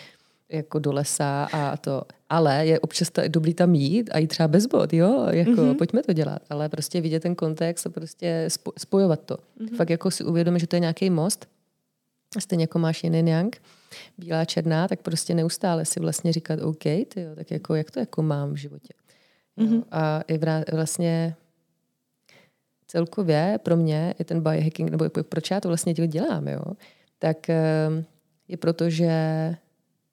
jako do lesa a to. Ale je občas ta, dobrý tam jít a jít třeba bez bod, jo, jako mm-hmm. pojďme to dělat, ale prostě vidět ten kontext a prostě spojovat to. Mm-hmm. Fakt jako si uvědomit, že to je nějaký most, stejně jako máš jiný yang, bílá, černá, tak prostě neustále si vlastně říkat, OK, tyjo, tak jako, jak to jako mám v životě. Mm-hmm. A i vlastně celkově pro mě je ten biohacking, nebo proč já to vlastně dělám, jo, tak ehm, je proto, že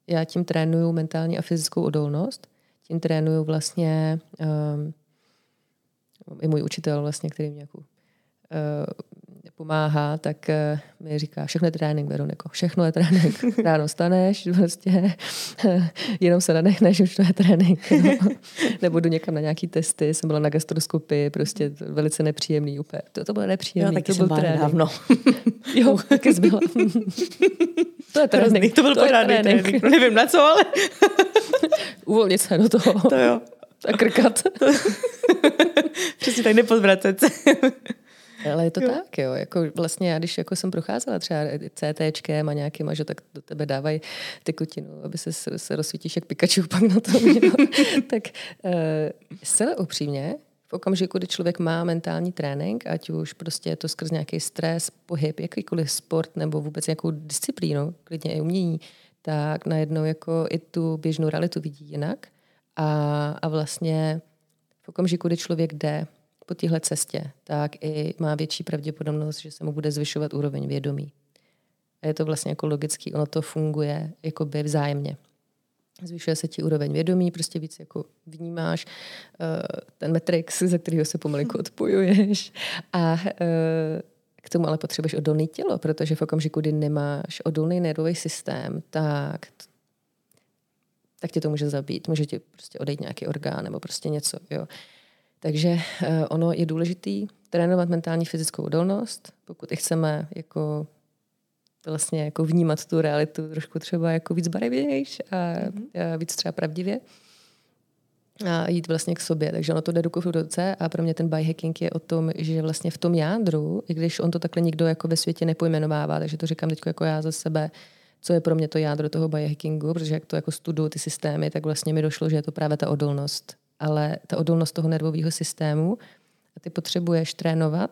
já tím trénuju mentální a fyzickou odolnost, tím trénuju vlastně um, i můj učitel vlastně, který mě jako, uh, pomáhá, tak uh, mi říká, všechno je trénink, Veroniko, všechno je trénink. Ráno staneš, prostě jenom se nadechneš, už to je trénink. No. Nebo jdu někam na nějaký testy, jsem byla na gastroskopii, prostě velice nepříjemný úplně. To, to bylo nepříjemný, jo, to byl trénink. Dávno. jo, taky zbyla. to je trénink. To byl pořádný trénink. trénink. No, nevím na co, ale... Uvolnit se do toho. To jo. A krkat. Přesně tak nepodvracet se. Ale je to jo. tak, jo. Jako vlastně já, když jako jsem procházela třeba CTčkem a nějakým, že tak do tebe dávají tekutinu, aby se, se rozsvítíš jak Pikachu pak na tom, tak uh, zcela upřímně, v okamžiku, kdy člověk má mentální trénink, ať už prostě je to skrz nějaký stres, pohyb, jakýkoliv sport nebo vůbec nějakou disciplínu, klidně i umění, tak najednou jako i tu běžnou realitu vidí jinak. A, a vlastně v okamžiku, kdy člověk jde po téhle cestě, tak i má větší pravděpodobnost, že se mu bude zvyšovat úroveň vědomí. A je to vlastně jako logický, ono to funguje jakoby vzájemně. zvyšuje se ti úroveň vědomí, prostě víc jako vnímáš uh, ten matrix, ze kterého se pomalinku odpojuješ a uh, k tomu ale potřebuješ odolný tělo, protože v okamžiku, kdy nemáš odolný nervový systém, tak tak tě to může zabít, může ti prostě odejít nějaký orgán nebo prostě něco. Jo. Takže uh, ono je důležitý trénovat mentální fyzickou odolnost, pokud i chceme jako vlastně jako vnímat tu realitu trošku třeba jako víc barevnější a, mm-hmm. a víc třeba pravdivě a jít vlastně k sobě. Takže ono to jde ruku v ruce a pro mě ten biohacking je o tom, že vlastně v tom jádru, i když on to takhle nikdo jako ve světě nepojmenovává, takže to říkám teď jako já za sebe, co je pro mě to jádro toho biohackingu, protože jak to jako studuju ty systémy, tak vlastně mi došlo, že je to právě ta odolnost. Ale ta odolnost toho nervového systému, a ty potřebuješ trénovat,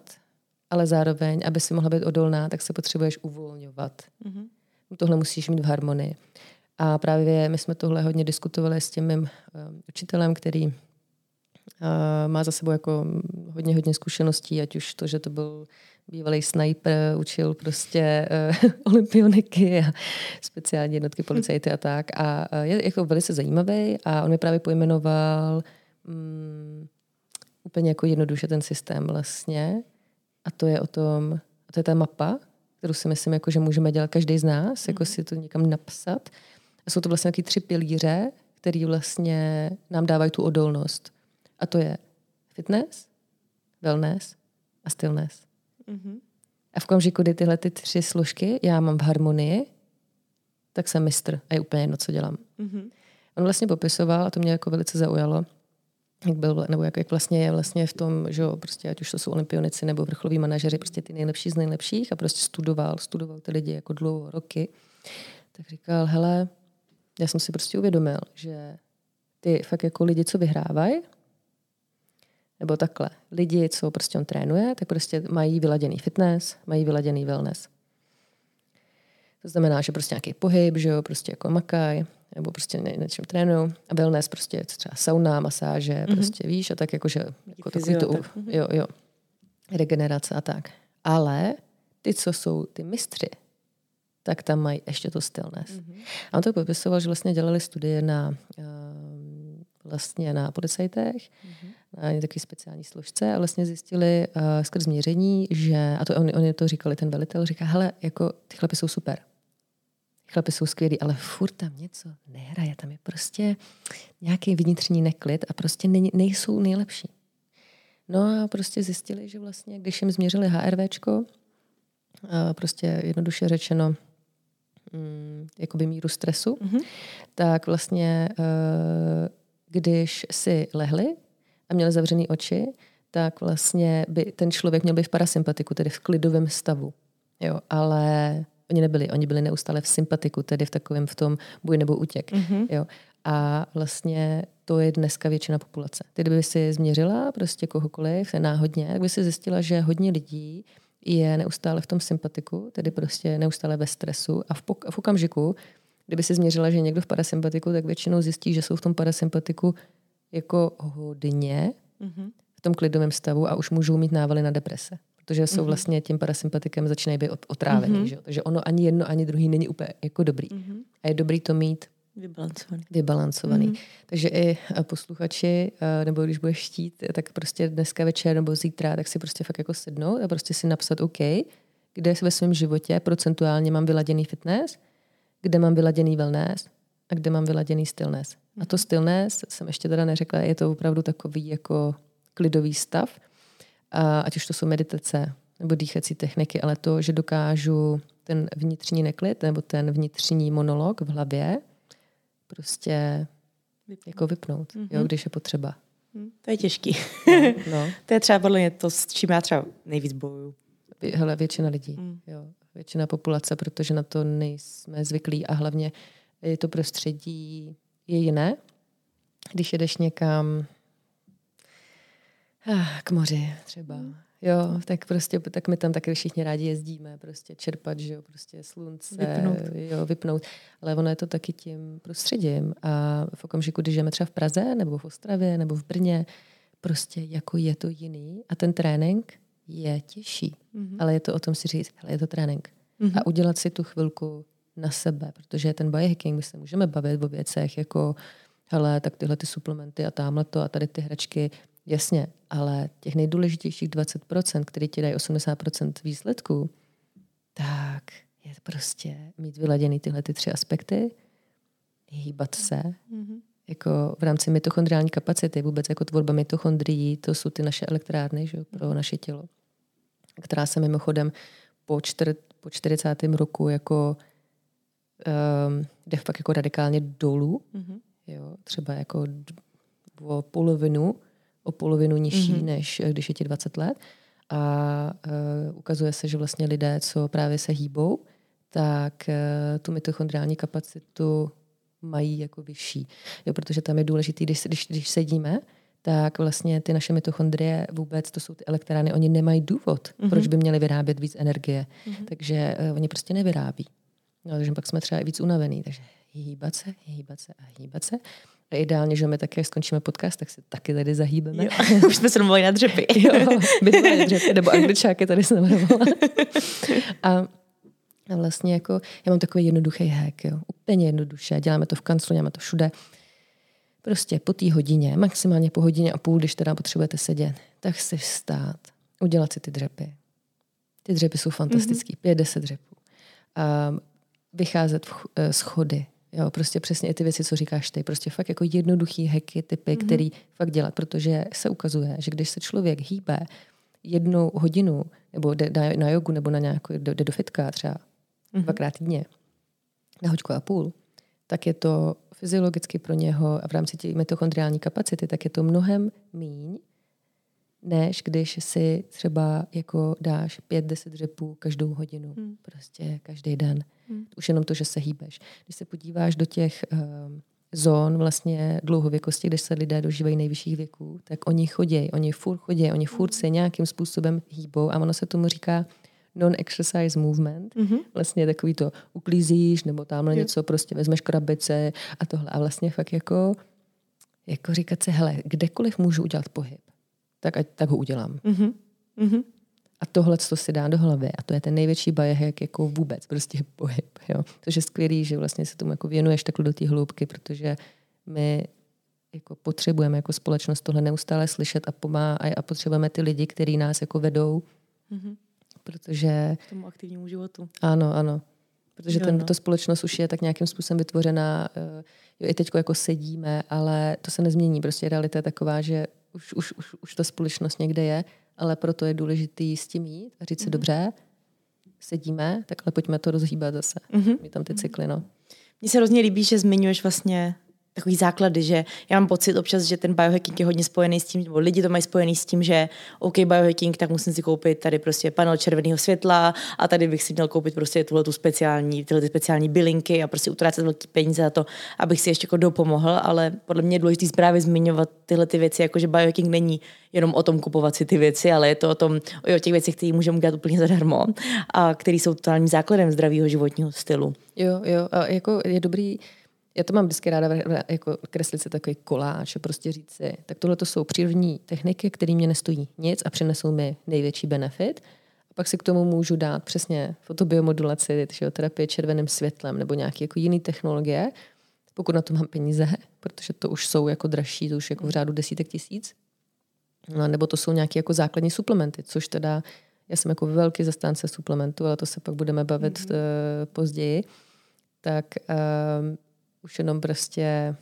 ale zároveň, aby si mohla být odolná, tak se potřebuješ uvolňovat. Mm-hmm. Tohle musíš mít v harmonii. A právě my jsme tohle hodně diskutovali s tím mým uh, učitelem, který uh, má za sebou jako hodně, hodně zkušeností, ať už to, že to byl bývalý sniper, učil prostě uh, olympioniky a speciální jednotky policajty a tak. A uh, je jako velice zajímavý a on mi právě pojmenoval um, úplně jako jednoduše ten systém vlastně. A to je o tom, a to je ta mapa, kterou si myslím, jako, že můžeme dělat každý z nás, jako mhm. si to někam napsat. A jsou to vlastně taky tři pilíře, které vlastně nám dávají tu odolnost. A to je fitness, wellness a stillness. Mm-hmm. A v okamžiku, kdy tyhle ty tři složky já mám v harmonii, tak jsem mistr a je úplně jedno, co dělám. Mm-hmm. On vlastně popisoval, a to mě jako velice zaujalo, jak byl, nebo jak, jak vlastně je vlastně v tom, že jo, prostě ať už to jsou olympionici nebo vrcholoví manažeři, prostě ty nejlepší z nejlepších a prostě studoval, studoval ty lidi jako dlouho, roky, tak říkal, hele, já jsem si prostě uvědomil, že ty fakt jako lidi, co vyhrávají, nebo takhle, lidi, co prostě on trénuje, tak prostě mají vyladěný fitness, mají vyladěný wellness. To znamená, že prostě nějaký pohyb, že jo, prostě jako makaj, nebo prostě ně, něčem trénují. A wellness prostě třeba sauna, masáže, mm-hmm. prostě víš, a tak jakože jako takový to, tak. jo, jo, regenerace a tak. Ale ty, co jsou ty mistři, tak tam mají ještě to stillness. Mm-hmm. A on to popisoval, že vlastně dělali studie na uh, vlastně na policajtech, mm-hmm. na takový speciální složce a vlastně zjistili uh, skrz měření, že, a to oni, oni to říkali, ten velitel říká, hele, jako ty chlapy jsou super, chlapi jsou skvělí, ale furt tam něco nehraje, tam je prostě nějaký vnitřní neklid a prostě ne, nejsou nejlepší. No a prostě zjistili, že vlastně, když jim změřili HRVčko, a prostě jednoduše řečeno, mm, jakoby míru stresu, mm-hmm. tak vlastně, eh, když si lehli a měli zavřený oči, tak vlastně by ten člověk měl být v parasympatiku, tedy v klidovém stavu. Jo, ale Oni nebyli, oni byli neustále v sympatiku, tedy v takovém v tom boj nebo útěk. Mm-hmm. Jo. A vlastně to je dneska většina populace. Ty kdyby si změřila prostě kohokoliv náhodně, tak by si zjistila, že hodně lidí je neustále v tom sympatiku, tedy prostě neustále ve stresu a v, pok- v okamžiku, kdyby si změřila, že někdo v parasympatiku, tak většinou zjistí, že jsou v tom parasympatiku jako hodně mm-hmm. v tom klidovém stavu a už můžou mít návaly na deprese protože jsou mm-hmm. vlastně tím parasympatikem začínají být otrávený. Mm-hmm. Že? Takže ono ani jedno, ani druhý není úplně jako dobrý. Mm-hmm. A je dobrý to mít Vybalancovaný. Vybalancovaný. Mm-hmm. Takže i eh, posluchači, eh, nebo když budeš štít, tak prostě dneska večer nebo zítra, tak si prostě fakt jako sednout a prostě si napsat OK, kde ve svém životě procentuálně mám vyladěný fitness, kde mám vyladěný wellness a kde mám vyladěný stillness. A to mhm. stillness jsem ještě teda neřekla, je to opravdu takový jako klidový stav, ať už to jsou meditace nebo dýchací techniky, ale to, že dokážu ten vnitřní neklid nebo ten vnitřní monolog v hlavě prostě vypnout. jako vypnout, mm-hmm. jo, mhm. když je potřeba. Mm, to je těžký. No, no. to je třeba podle mě to, s čím já třeba nejvíc bojuju. Hele, většina lidí, mm. jo, většina populace, protože na to nejsme zvyklí a hlavně je to prostředí je jiné. Když jedeš někam k moři třeba. Hmm. Jo, tak prostě, tak my tam taky všichni rádi jezdíme, prostě čerpat, že jo, prostě slunce, vypnout. jo, vypnout. Ale ono je to taky tím prostředím a v okamžiku, když žijeme třeba v Praze, nebo v Ostravě, nebo v Brně, prostě jako je to jiný a ten trénink je těžší. Mm-hmm. Ale je to o tom si říct, hele, je to trénink. Mm-hmm. A udělat si tu chvilku na sebe, protože ten biohacking, my se můžeme bavit o věcech jako hele, tak tyhle ty suplementy a tamhle to a tady ty hračky, jasně, ale těch nejdůležitějších 20%, který ti dají 80% výsledků, tak je prostě mít vyladěný tyhle ty tři aspekty, hýbat se, mm-hmm. jako v rámci mitochondriální kapacity, vůbec jako tvorba mitochondrií, to jsou ty naše elektrárny že, pro mhm. naše tělo, která se mimochodem po, čtyř, po 40. roku jako um, jde fakt jako radikálně dolů, mm-hmm. jo, třeba jako o polovinu, o polovinu nižší, mm-hmm. než když je ti 20 let. A uh, ukazuje se, že vlastně lidé, co právě se hýbou, tak uh, tu mitochondriální kapacitu mají jako vyšší. Jo, protože tam je důležité, když, když, když sedíme, tak vlastně ty naše mitochondrie vůbec, to jsou ty elektrárny, oni nemají důvod, mm-hmm. proč by měli vyrábět víc energie. Mm-hmm. Takže uh, oni prostě nevyrábí. No, takže pak jsme třeba i víc unavený. Takže hýbat se, hýbat se a hýbat se. A ideálně, že my také skončíme podcast, tak se taky tady zahýbeme. Jo, už jsme se domluvili na dřepy. jo, na dřepy, nebo angličáky tady jsem a, a vlastně jako, já mám takový jednoduchý hack, jo. úplně jednoduše. Děláme to v kanclu, děláme to všude. Prostě po té hodině, maximálně po hodině a půl, když teda potřebujete sedět, tak si vstát, udělat si ty dřepy. Ty dřepy jsou fantastický, mm-hmm. pět, deset dřepů. Um, vycházet v, uh, schody, Jo, prostě přesně ty věci, co říkáš ty, prostě fakt jako jednoduchý heky, typy, mm-hmm. který fakt dělat, protože se ukazuje, že když se člověk hýbe jednou hodinu, nebo jde na jogu, nebo na nějakou, jde do fitka třeba mm-hmm. dvakrát týdně, na hoďku a půl, tak je to fyziologicky pro něho a v rámci té mitochondriální kapacity, tak je to mnohem míň, než když si třeba jako dáš pět, deset řepů každou hodinu, hmm. prostě každý den. Hmm. Už jenom to, že se hýbeš. Když se podíváš do těch um, zón vlastně dlouhověkosti, kde se lidé dožívají nejvyšších věků, tak oni chodí, oni furt chodí, oni furt se nějakým způsobem hýbou a ono se tomu říká non-exercise movement. Mm-hmm. Vlastně takový to uklízíš nebo tamhle jo. něco, prostě vezmeš krabice a tohle. A vlastně fakt jako, jako říkat si, hele, kdekoliv můžu udělat pohyb, tak, ať, tak ho udělám. Mm-hmm. Mm-hmm. A tohle, co si dá do hlavy, a to je ten největší bajehek jako vůbec, prostě pohyb. Jo. Což je skvělý, že vlastně se tomu jako věnuješ takhle do té hloubky, protože my jako potřebujeme jako společnost tohle neustále slyšet a pomáhat a potřebujeme ty lidi, kteří nás jako vedou, mm-hmm. protože... K tomu aktivnímu životu. Ano, ano. Protože jo, ten, no. to společnost už je tak nějakým způsobem vytvořená, eh, jo, i teď jako sedíme, ale to se nezmění. Prostě realita je taková, že už, už, už, už ta společnost někde je, ale proto je důležité s tím jít a říct si, mm-hmm. dobře, sedíme, tak ale pojďme to rozhýbat zase. Mm-hmm. Mít tam ty cykly, no. Mně se hrozně líbí, že zmiňuješ vlastně takový základy, že já mám pocit občas, že ten biohacking je hodně spojený s tím, nebo lidi to mají spojený s tím, že OK, biohacking, tak musím si koupit tady prostě panel červeného světla a tady bych si měl koupit prostě tuhle tu speciální, tyhle ty speciální bylinky a prostě utrácet velký peníze za to, abych si ještě jako dopomohl, ale podle mě je důležité právě zmiňovat tyhle ty věci, jako že biohacking není jenom o tom kupovat si ty věci, ale je to o tom, o těch věcech, které můžeme udělat úplně zadarmo a které jsou totálním základem zdravého životního stylu. Jo, jo, a jako je dobrý já to mám vždycky ráda jako kreslit si takový koláč a prostě říct si, tak tohle to jsou přírodní techniky, které mě nestojí nic a přinesou mi největší benefit. A pak si k tomu můžu dát přesně fotobiomodulaci, terapie červeným světlem nebo nějaké jako jiné technologie, pokud na to mám peníze, protože to už jsou jako dražší, to už jako v řádu desítek tisíc. No, nebo to jsou nějaké jako základní suplementy, což teda já jsem jako velký zastánce suplementu, ale to se pak budeme bavit mm-hmm. uh, později. Tak uh, už jenom prostě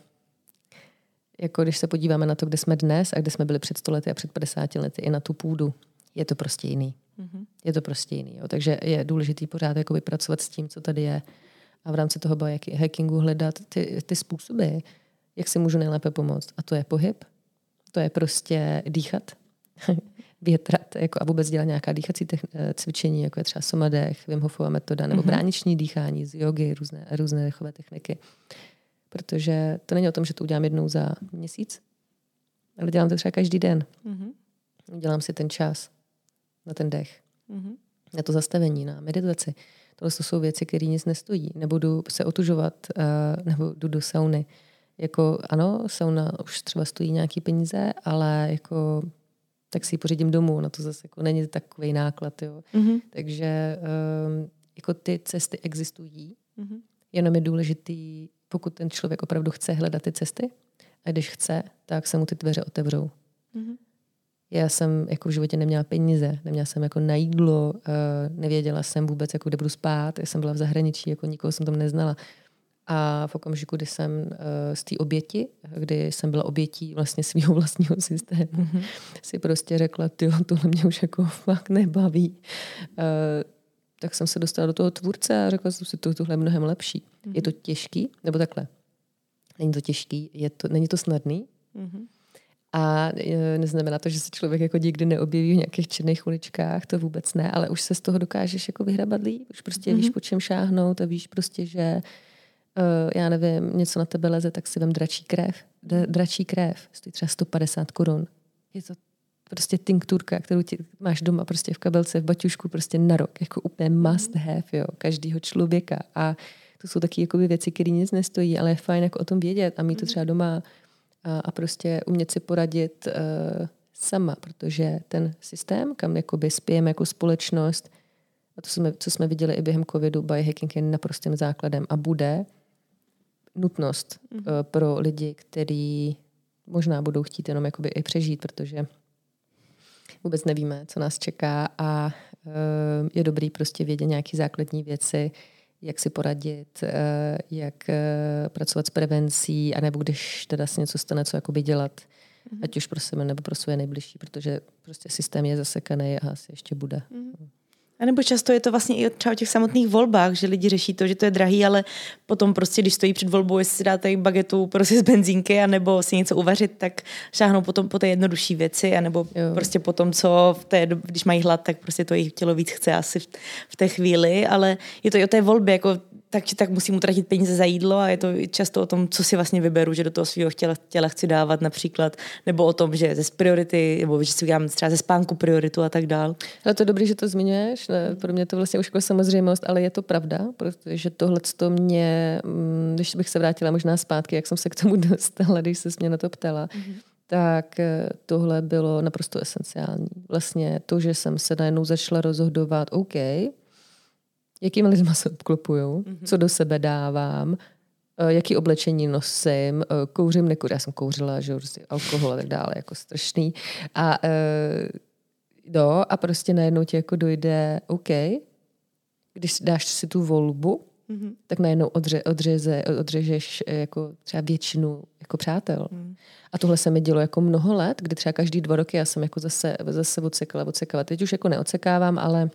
jako když se podíváme na to, kde jsme dnes a kde jsme byli před 100 lety a před 50 lety, i na tu půdu, je to prostě jiný. Mm-hmm. Je to prostě jiný. Jo. Takže je důležitý pořád jako pracovat s tím, co tady je a v rámci toho hackingu hledat ty, ty způsoby, jak si můžu nejlépe pomoct. A to je pohyb, to je prostě dýchat, větrat jako a vůbec dělat nějaká dýchací techn- cvičení, jako je třeba somadech, Wim Hofova metoda, nebo mm-hmm. brániční dýchání z jogy, různé, různé dechové techniky. Protože to není o tom, že to udělám jednou za měsíc, ale dělám to třeba každý den. Mm-hmm. Dělám si ten čas na ten dech, mm-hmm. na to zastavení, na meditaci. Tohle to jsou věci, které nic nestojí. Nebudu se otužovat, uh, nebo jdu do sauny. Jako ano, sauna už třeba stojí nějaký peníze, ale jako tak si ji pořídím domů. Na to zase jako není takový náklad. Jo. Mm-hmm. Takže um, jako ty cesty existují Mm-hmm. Jenom je důležitý, pokud ten člověk opravdu chce hledat ty cesty, a když chce, tak se mu ty dveře otevřou. Mm-hmm. Já jsem jako v životě neměla peníze, neměla jsem jako na jídlo, eh, nevěděla jsem vůbec, jako kde budu spát. Já jsem byla v zahraničí, jako nikoho jsem tam neznala. A v okamžiku, kdy jsem uh, z té oběti, kdy jsem byla obětí vlastně svého vlastního systému, mm-hmm. si prostě řekla, ty tohle mě už jako fakt nebaví. Tak jsem se dostala do toho tvůrce a řekla jsem si, to, tohle je mnohem lepší. Mm-hmm. Je to těžký, nebo takhle. Není to těžký, je to, není to snadný. Mm-hmm. A e, neznamená to, že se člověk jako nikdy neobjeví v nějakých černých uličkách, to vůbec ne, ale už se z toho dokážeš jako vyhrabat líp, už prostě mm-hmm. víš, po čem šáhnout a víš prostě, že uh, já nevím, něco na tebe leze, tak si vem dračí krev. Dračí krev stojí třeba 150 korun. Je to prostě tinkturka, kterou ti máš doma prostě v kabelce, v baťušku prostě na rok, jako úplně must mhm. have, jo, každýho člověka. A to jsou taky jako věci, které nic nestojí, ale je fajn jako o tom vědět a mít to mhm. třeba doma a, a prostě umět si poradit uh, sama, protože ten systém, kam jakoby spějeme jako společnost, a to jsme, co jsme viděli i během covidu, biohacking je naprostým základem a bude nutnost mm-hmm. uh, pro lidi, kteří možná budou chtít jenom jakoby i přežít, protože vůbec nevíme, co nás čeká a uh, je dobrý prostě vědět nějaké základní věci, jak si poradit, uh, jak uh, pracovat s prevencí, anebo když teda se něco stane, co jakoby dělat, mm-hmm. ať už pro sebe nebo pro své nejbližší, protože prostě systém je zasekaný a asi ještě bude. Mm-hmm. A nebo často je to vlastně i třeba o těch samotných volbách, že lidi řeší to, že to je drahý, ale potom prostě, když stojí před volbou, jestli si dáte bagetu prostě z benzínky, anebo si něco uvařit, tak šáhnou potom po té jednodušší věci, anebo jo. prostě potom, co v té, když mají hlad, tak prostě to jejich tělo víc chce asi v, v té chvíli, ale je to i o té volbě, jako tak tak musím utratit peníze za jídlo a je to často o tom, co si vlastně vyberu, že do toho svého těla, těla chci dávat například, nebo o tom, že ze priority, nebo že si udělám třeba ze spánku prioritu a tak dál. Ale to je dobrý, že to zmiňuješ. Pro mě to vlastně už jako samozřejmost, ale je to pravda, protože tohle to mě, mm, když bych se vrátila možná zpátky, jak jsem se k tomu dostala, když se mě na to ptala, mm-hmm tak eh, tohle bylo naprosto esenciální. Vlastně to, že jsem se najednou začala rozhodovat, OK, jakými lidmi se obklopuju, mm-hmm. co do sebe dávám, eh, jaký oblečení nosím, eh, kouřím, nekouřím. Já jsem kouřila, že prostě alkohol a tak dále, jako strašný. A uh, no, a prostě najednou ti jako dojde, OK, když dáš si tu volbu, mm-hmm. tak najednou odře, odřeze, odřežeš jako třeba většinu jako přátel. Mm. A tohle se mi dělo jako mnoho let, kdy třeba každý dva roky já jsem jako zase, zase odsekala, odsekala. Teď už jako neodsekávám, ale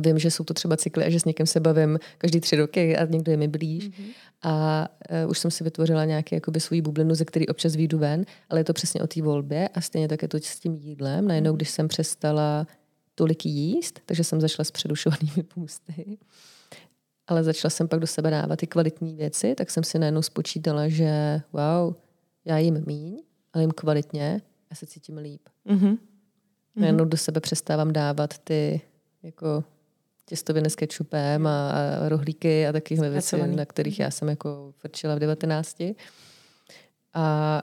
Vím, že jsou to třeba cykly a že s někým se bavím každý tři roky a někdo je mi blíž. Mm-hmm. A uh, už jsem si vytvořila nějaký jakoby svůj bublinu, ze který občas výjdu ven, ale je to přesně o té volbě a stejně tak je to s tím jídlem. Najednou, mhm. když jsem přestala tolik jíst, takže jsem začala s předušovanými půsty, ale začala jsem pak do sebe dávat ty kvalitní věci, tak jsem si najednou spočítala, že wow, já jim míň, ale jim kvalitně a se cítím líp. Mm-hmm. Najednou do sebe přestávám dávat ty jako těstoviny s kečupem a, a rohlíky a takovéhle věci, na kterých já jsem jako frčila v 19. A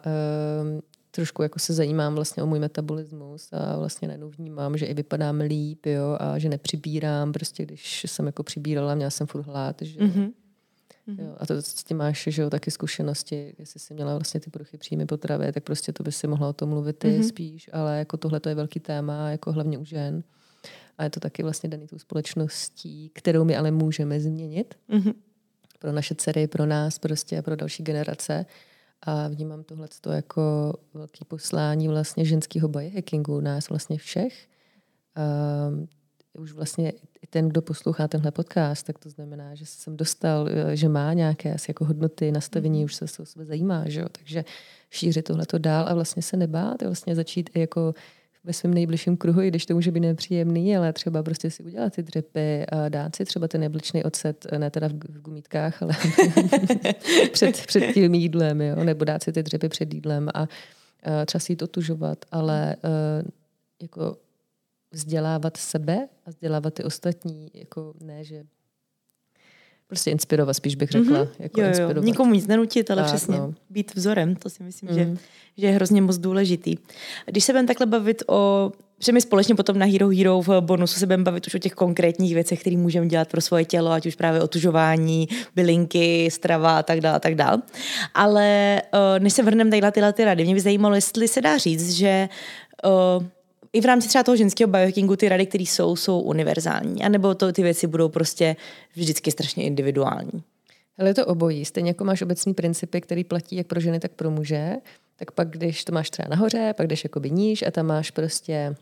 um, trošku jako se zajímám vlastně o můj metabolismus a vlastně najednou vnímám, že i vypadám líp, jo, a že nepřibírám, prostě když jsem jako přibírala, měla jsem furt hlad, že mm-hmm. Jo, a to s tím máš že jo, taky zkušenosti, jestli jsi měla vlastně ty poruchy příjmy potravy, tak prostě to by si mohla o tom mluvit ty mm-hmm. spíš, ale jako tohle to je velký téma, jako hlavně u žen. A je to taky vlastně daný tou společností, kterou my ale můžeme změnit. Mm-hmm. Pro naše dcery, pro nás prostě a pro další generace. A vnímám tohle jako velký poslání vlastně ženského biohackingu, nás vlastně všech. Um, už vlastně ten, kdo poslouchá tenhle podcast, tak to znamená, že jsem dostal, že má nějaké asi jako hodnoty, nastavení, mm-hmm. už se o sebe zajímá, že jo? takže šířit tohleto dál a vlastně se nebát, vlastně začít i jako ve svém nejbližším kruhu, i když to může být nepříjemný, ale třeba prostě si udělat ty dřepy a dát si třeba ten nebličný ocet, ne teda v, gumítkách, ale před, před tím jídlem, jo? nebo dát si ty dřepy před jídlem a uh, třeba si to tužovat, ale uh, jako vzdělávat sebe a vzdělávat ty ostatní, jako ne, že prostě inspirovat, spíš bych řekla. Mm-hmm. Jako jo, jo. Inspirovat. Nikomu nic nenutit, ale tak, přesně no. být vzorem, to si myslím, mm. že, že je hrozně moc důležitý. Když se budeme takhle bavit o že my společně potom na Hero Hero v bonusu se budeme bavit už o těch konkrétních věcech, které můžeme dělat pro svoje tělo, ať už právě otužování, bylinky, strava a tak dále, a tak dále. Ale uh, než se vrhneme tady tyhle ty rady, mě by zajímalo, jestli se dá říct, že uh, i v rámci třeba toho ženského biohackingu ty rady, které jsou, jsou univerzální, anebo to, ty věci budou prostě vždycky strašně individuální. Ale je to obojí. Stejně jako máš obecní principy, které platí jak pro ženy, tak pro muže, tak pak, když to máš třeba nahoře, pak jdeš jakoby níž a tam máš prostě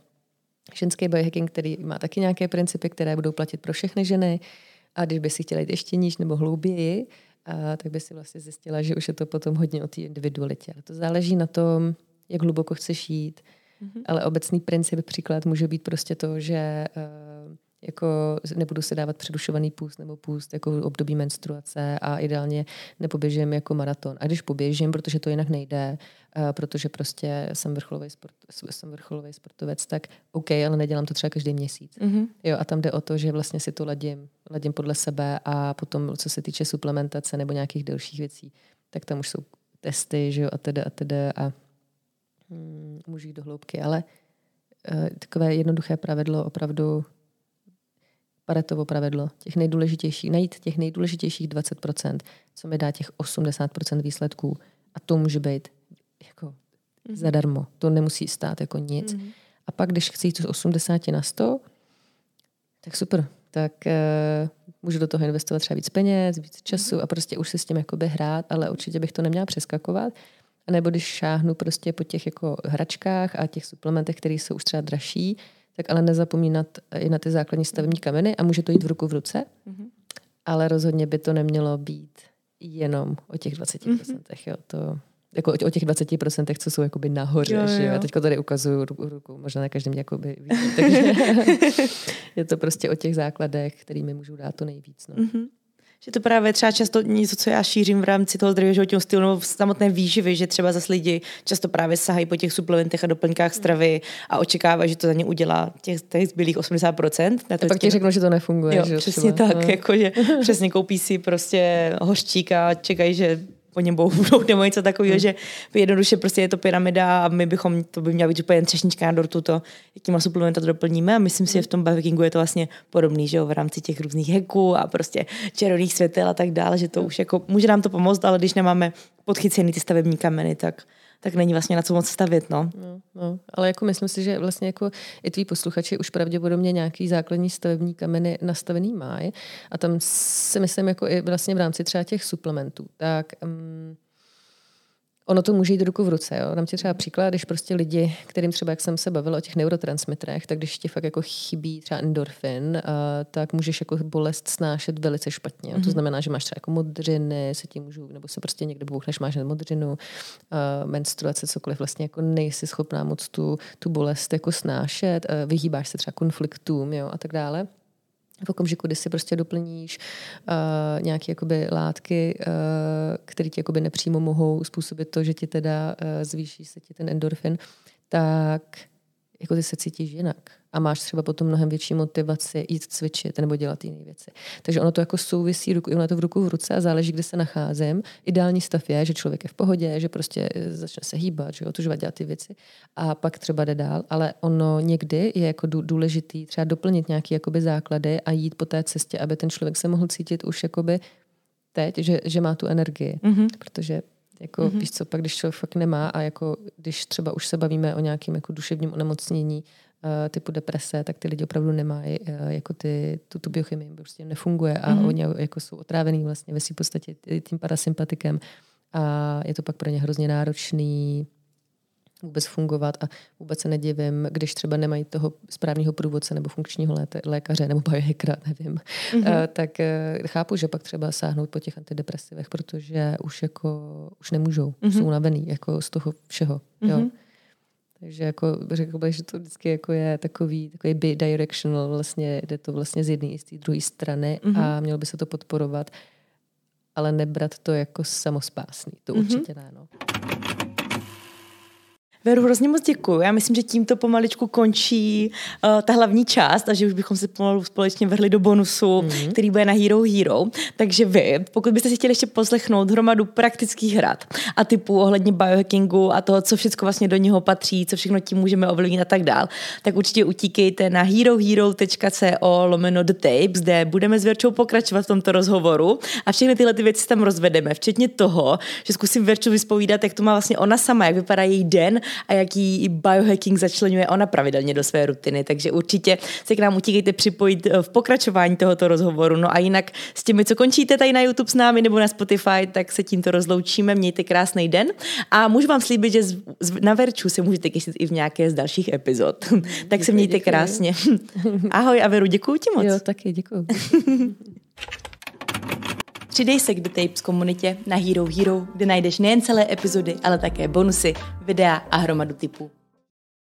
ženský biohacking, který má taky nějaké principy, které budou platit pro všechny ženy. A když by si chtěla jít ještě níž nebo hlouběji, a tak by si vlastně zjistila, že už je to potom hodně o té individualitě. To záleží na tom, jak hluboko chceš jít, mm-hmm. ale obecný princip příklad může být prostě to, že uh, jako nebudu se dávat přerušovaný půst nebo půst jako období menstruace a ideálně nepoběžím jako maraton. A když poběžím, protože to jinak nejde, uh, protože prostě jsem vrcholový, sport, jsem vrcholový sportovec, tak OK, ale nedělám to třeba každý měsíc. Mm-hmm. Jo, a tam jde o to, že vlastně si to ladím, ladím podle sebe a potom, co se týče suplementace nebo nějakých dalších věcí, tak tam už jsou testy, že jo, a teda a teda a hmm, můžu jít do hloubky, ale uh, takové jednoduché pravidlo opravdu Paretovo pravidlo, těch nejdůležitějších, najít těch nejdůležitějších 20%, co mi dá těch 80% výsledků. A to může být jako mm-hmm. zadarmo. To nemusí stát jako nic. Mm-hmm. A pak, když chci jít z 80 na 100, tak super. Tak uh, můžu do toho investovat třeba víc peněz, víc času mm-hmm. a prostě už se s tím jakoby hrát, ale určitě bych to neměla přeskakovat. Nebo když šáhnu prostě po těch jako hračkách a těch suplementech, které jsou už třeba dražší, tak ale nezapomínat i na ty základní stavební kameny a může to jít v ruku v ruce, mm-hmm. ale rozhodně by to nemělo být jenom o těch 20%. Mm-hmm. Jo, to, jako o těch 20%, co jsou jakoby nahoře. Jo, jo. Já teď tady ukazuju ruku, ruku možná na každém jakoby vidí, takže je to prostě o těch základech, kterými můžou dát to nejvíc. No. Mm-hmm že to právě třeba často něco, co já šířím v rámci toho zdravého životního stylu nebo v samotné výživy, že třeba zase lidi často právě sahají po těch suplementech a doplňkách stravy a očekávají, že to za ně udělá těch, těch zbylých 80%. Na to a pak ti řeknou, že to nefunguje. Jo, že přesně třeba. tak, no. jako, že přesně koupí si prostě hořčík a čekají, že po něm budou nebo něco takového, hmm. že jednoduše prostě je to pyramida a my bychom, to by měla být úplně třešnička na dortu, to, jakýma suplementa to doplníme a myslím si, že v tom biohackingu je to vlastně podobný, že jo, v rámci těch různých heků a prostě červených světel a tak dále, že to už jako, může nám to pomoct, ale když nemáme podchycený ty stavební kameny, tak tak není vlastně na co moc stavit. No. No, no. Ale jako myslím si, že vlastně jako i tví posluchači už pravděpodobně nějaký základní stavební kameny nastavený mají a tam si myslím jako i vlastně v rámci třeba těch suplementů, tak um, ono to může jít ruku v ruce. Jo. Dám ti třeba příklad, když prostě lidi, kterým třeba, jak jsem se bavila o těch neurotransmitrech, tak když ti fakt jako chybí třeba endorfin, uh, tak můžeš jako bolest snášet velice špatně. Mm-hmm. To mhm. znamená, že máš třeba jako modřiny, se ti můžou, nebo se prostě někde bouchneš, máš modřinu, uh, menstruace, cokoliv, vlastně jako nejsi schopná moc tu, tu bolest jako snášet, uh, vyhýbáš se třeba konfliktům jo, a tak dále v okamžiku, kdy si prostě doplníš uh, nějaké jakoby látky, uh, které ti jakoby nepřímo mohou způsobit to, že ti teda uh, zvýší se ti ten endorfin, tak jako ty se cítíš jinak a máš třeba potom mnohem větší motivaci jít cvičit nebo dělat jiné věci. Takže ono to jako souvisí, ono to v ruku v ruce a záleží, kde se nacházím. Ideální stav je, že člověk je v pohodě, že prostě začne se hýbat, že otužovat dělat ty věci a pak třeba jde dál, ale ono někdy je jako důležitý třeba doplnit nějaké jakoby základy a jít po té cestě, aby ten člověk se mohl cítit už jakoby teď, že, že má tu energii. Mm-hmm. Protože jako, mm-hmm. víš co, pak když člověk fakt nemá a jako, když třeba už se bavíme o nějakém jako duševním onemocnění typu deprese, tak ty lidi opravdu nemají uh, jako ty, tu, tu biochemii, prostě nefunguje a mm-hmm. oni jako jsou otrávený vlastně ve své podstatě tím parasympatikem a je to pak pro ně hrozně náročný vůbec fungovat a vůbec se nedivím, když třeba nemají toho správného průvodce nebo funkčního lékaře nebo biohackera, nevím, mm-hmm. tak chápu, že pak třeba sáhnout po těch antidepresivech, protože už jako už nemůžou, mm-hmm. jsou navený jako z toho všeho. Mm-hmm. Jo. Mhm. Takže jako řekl bych, že to vždycky jako je takový, takový bidirectional, vlastně jde to vlastně z jedné i z té druhé strany mm-hmm. a mělo by se to podporovat, ale nebrat to jako samospásný, to mm-hmm. určitě ne. No. Veru, hrozně moc děkuji. Já myslím, že tímto pomaličku končí uh, ta hlavní část a že už bychom se pomalu společně vrhli do bonusu, mm-hmm. který bude na Hero Hero. Takže vy, pokud byste si chtěli ještě poslechnout hromadu praktických hrad a typů ohledně biohackingu a toho, co všechno vlastně do něho patří, co všechno tím můžeme ovlivnit a tak dál, tak určitě utíkejte na herohero.co lomeno the tapes, kde budeme s Verčou pokračovat v tomto rozhovoru a všechny tyhle ty věci tam rozvedeme, včetně toho, že zkusím Verču vyspovídat, jak to má vlastně ona sama, jak vypadá její den a jaký biohacking začlenuje ona pravidelně do své rutiny. Takže určitě se k nám utíkejte připojit eh, v pokračování tohoto rozhovoru. No a jinak s těmi, co končíte tady na YouTube s námi nebo na Spotify, tak se tímto rozloučíme. Mějte krásný den a můžu vám slíbit, že na Verču se můžete těšit i v nějaké z dalších epizod. tak se mějte děkuji. krásně. Ahoj a Veru, děkuji ti moc. Jo, taky děkuji. Přidej se k The Tapes komunitě na Hero Hero, kde najdeš nejen celé epizody, ale také bonusy, videa a hromadu typů.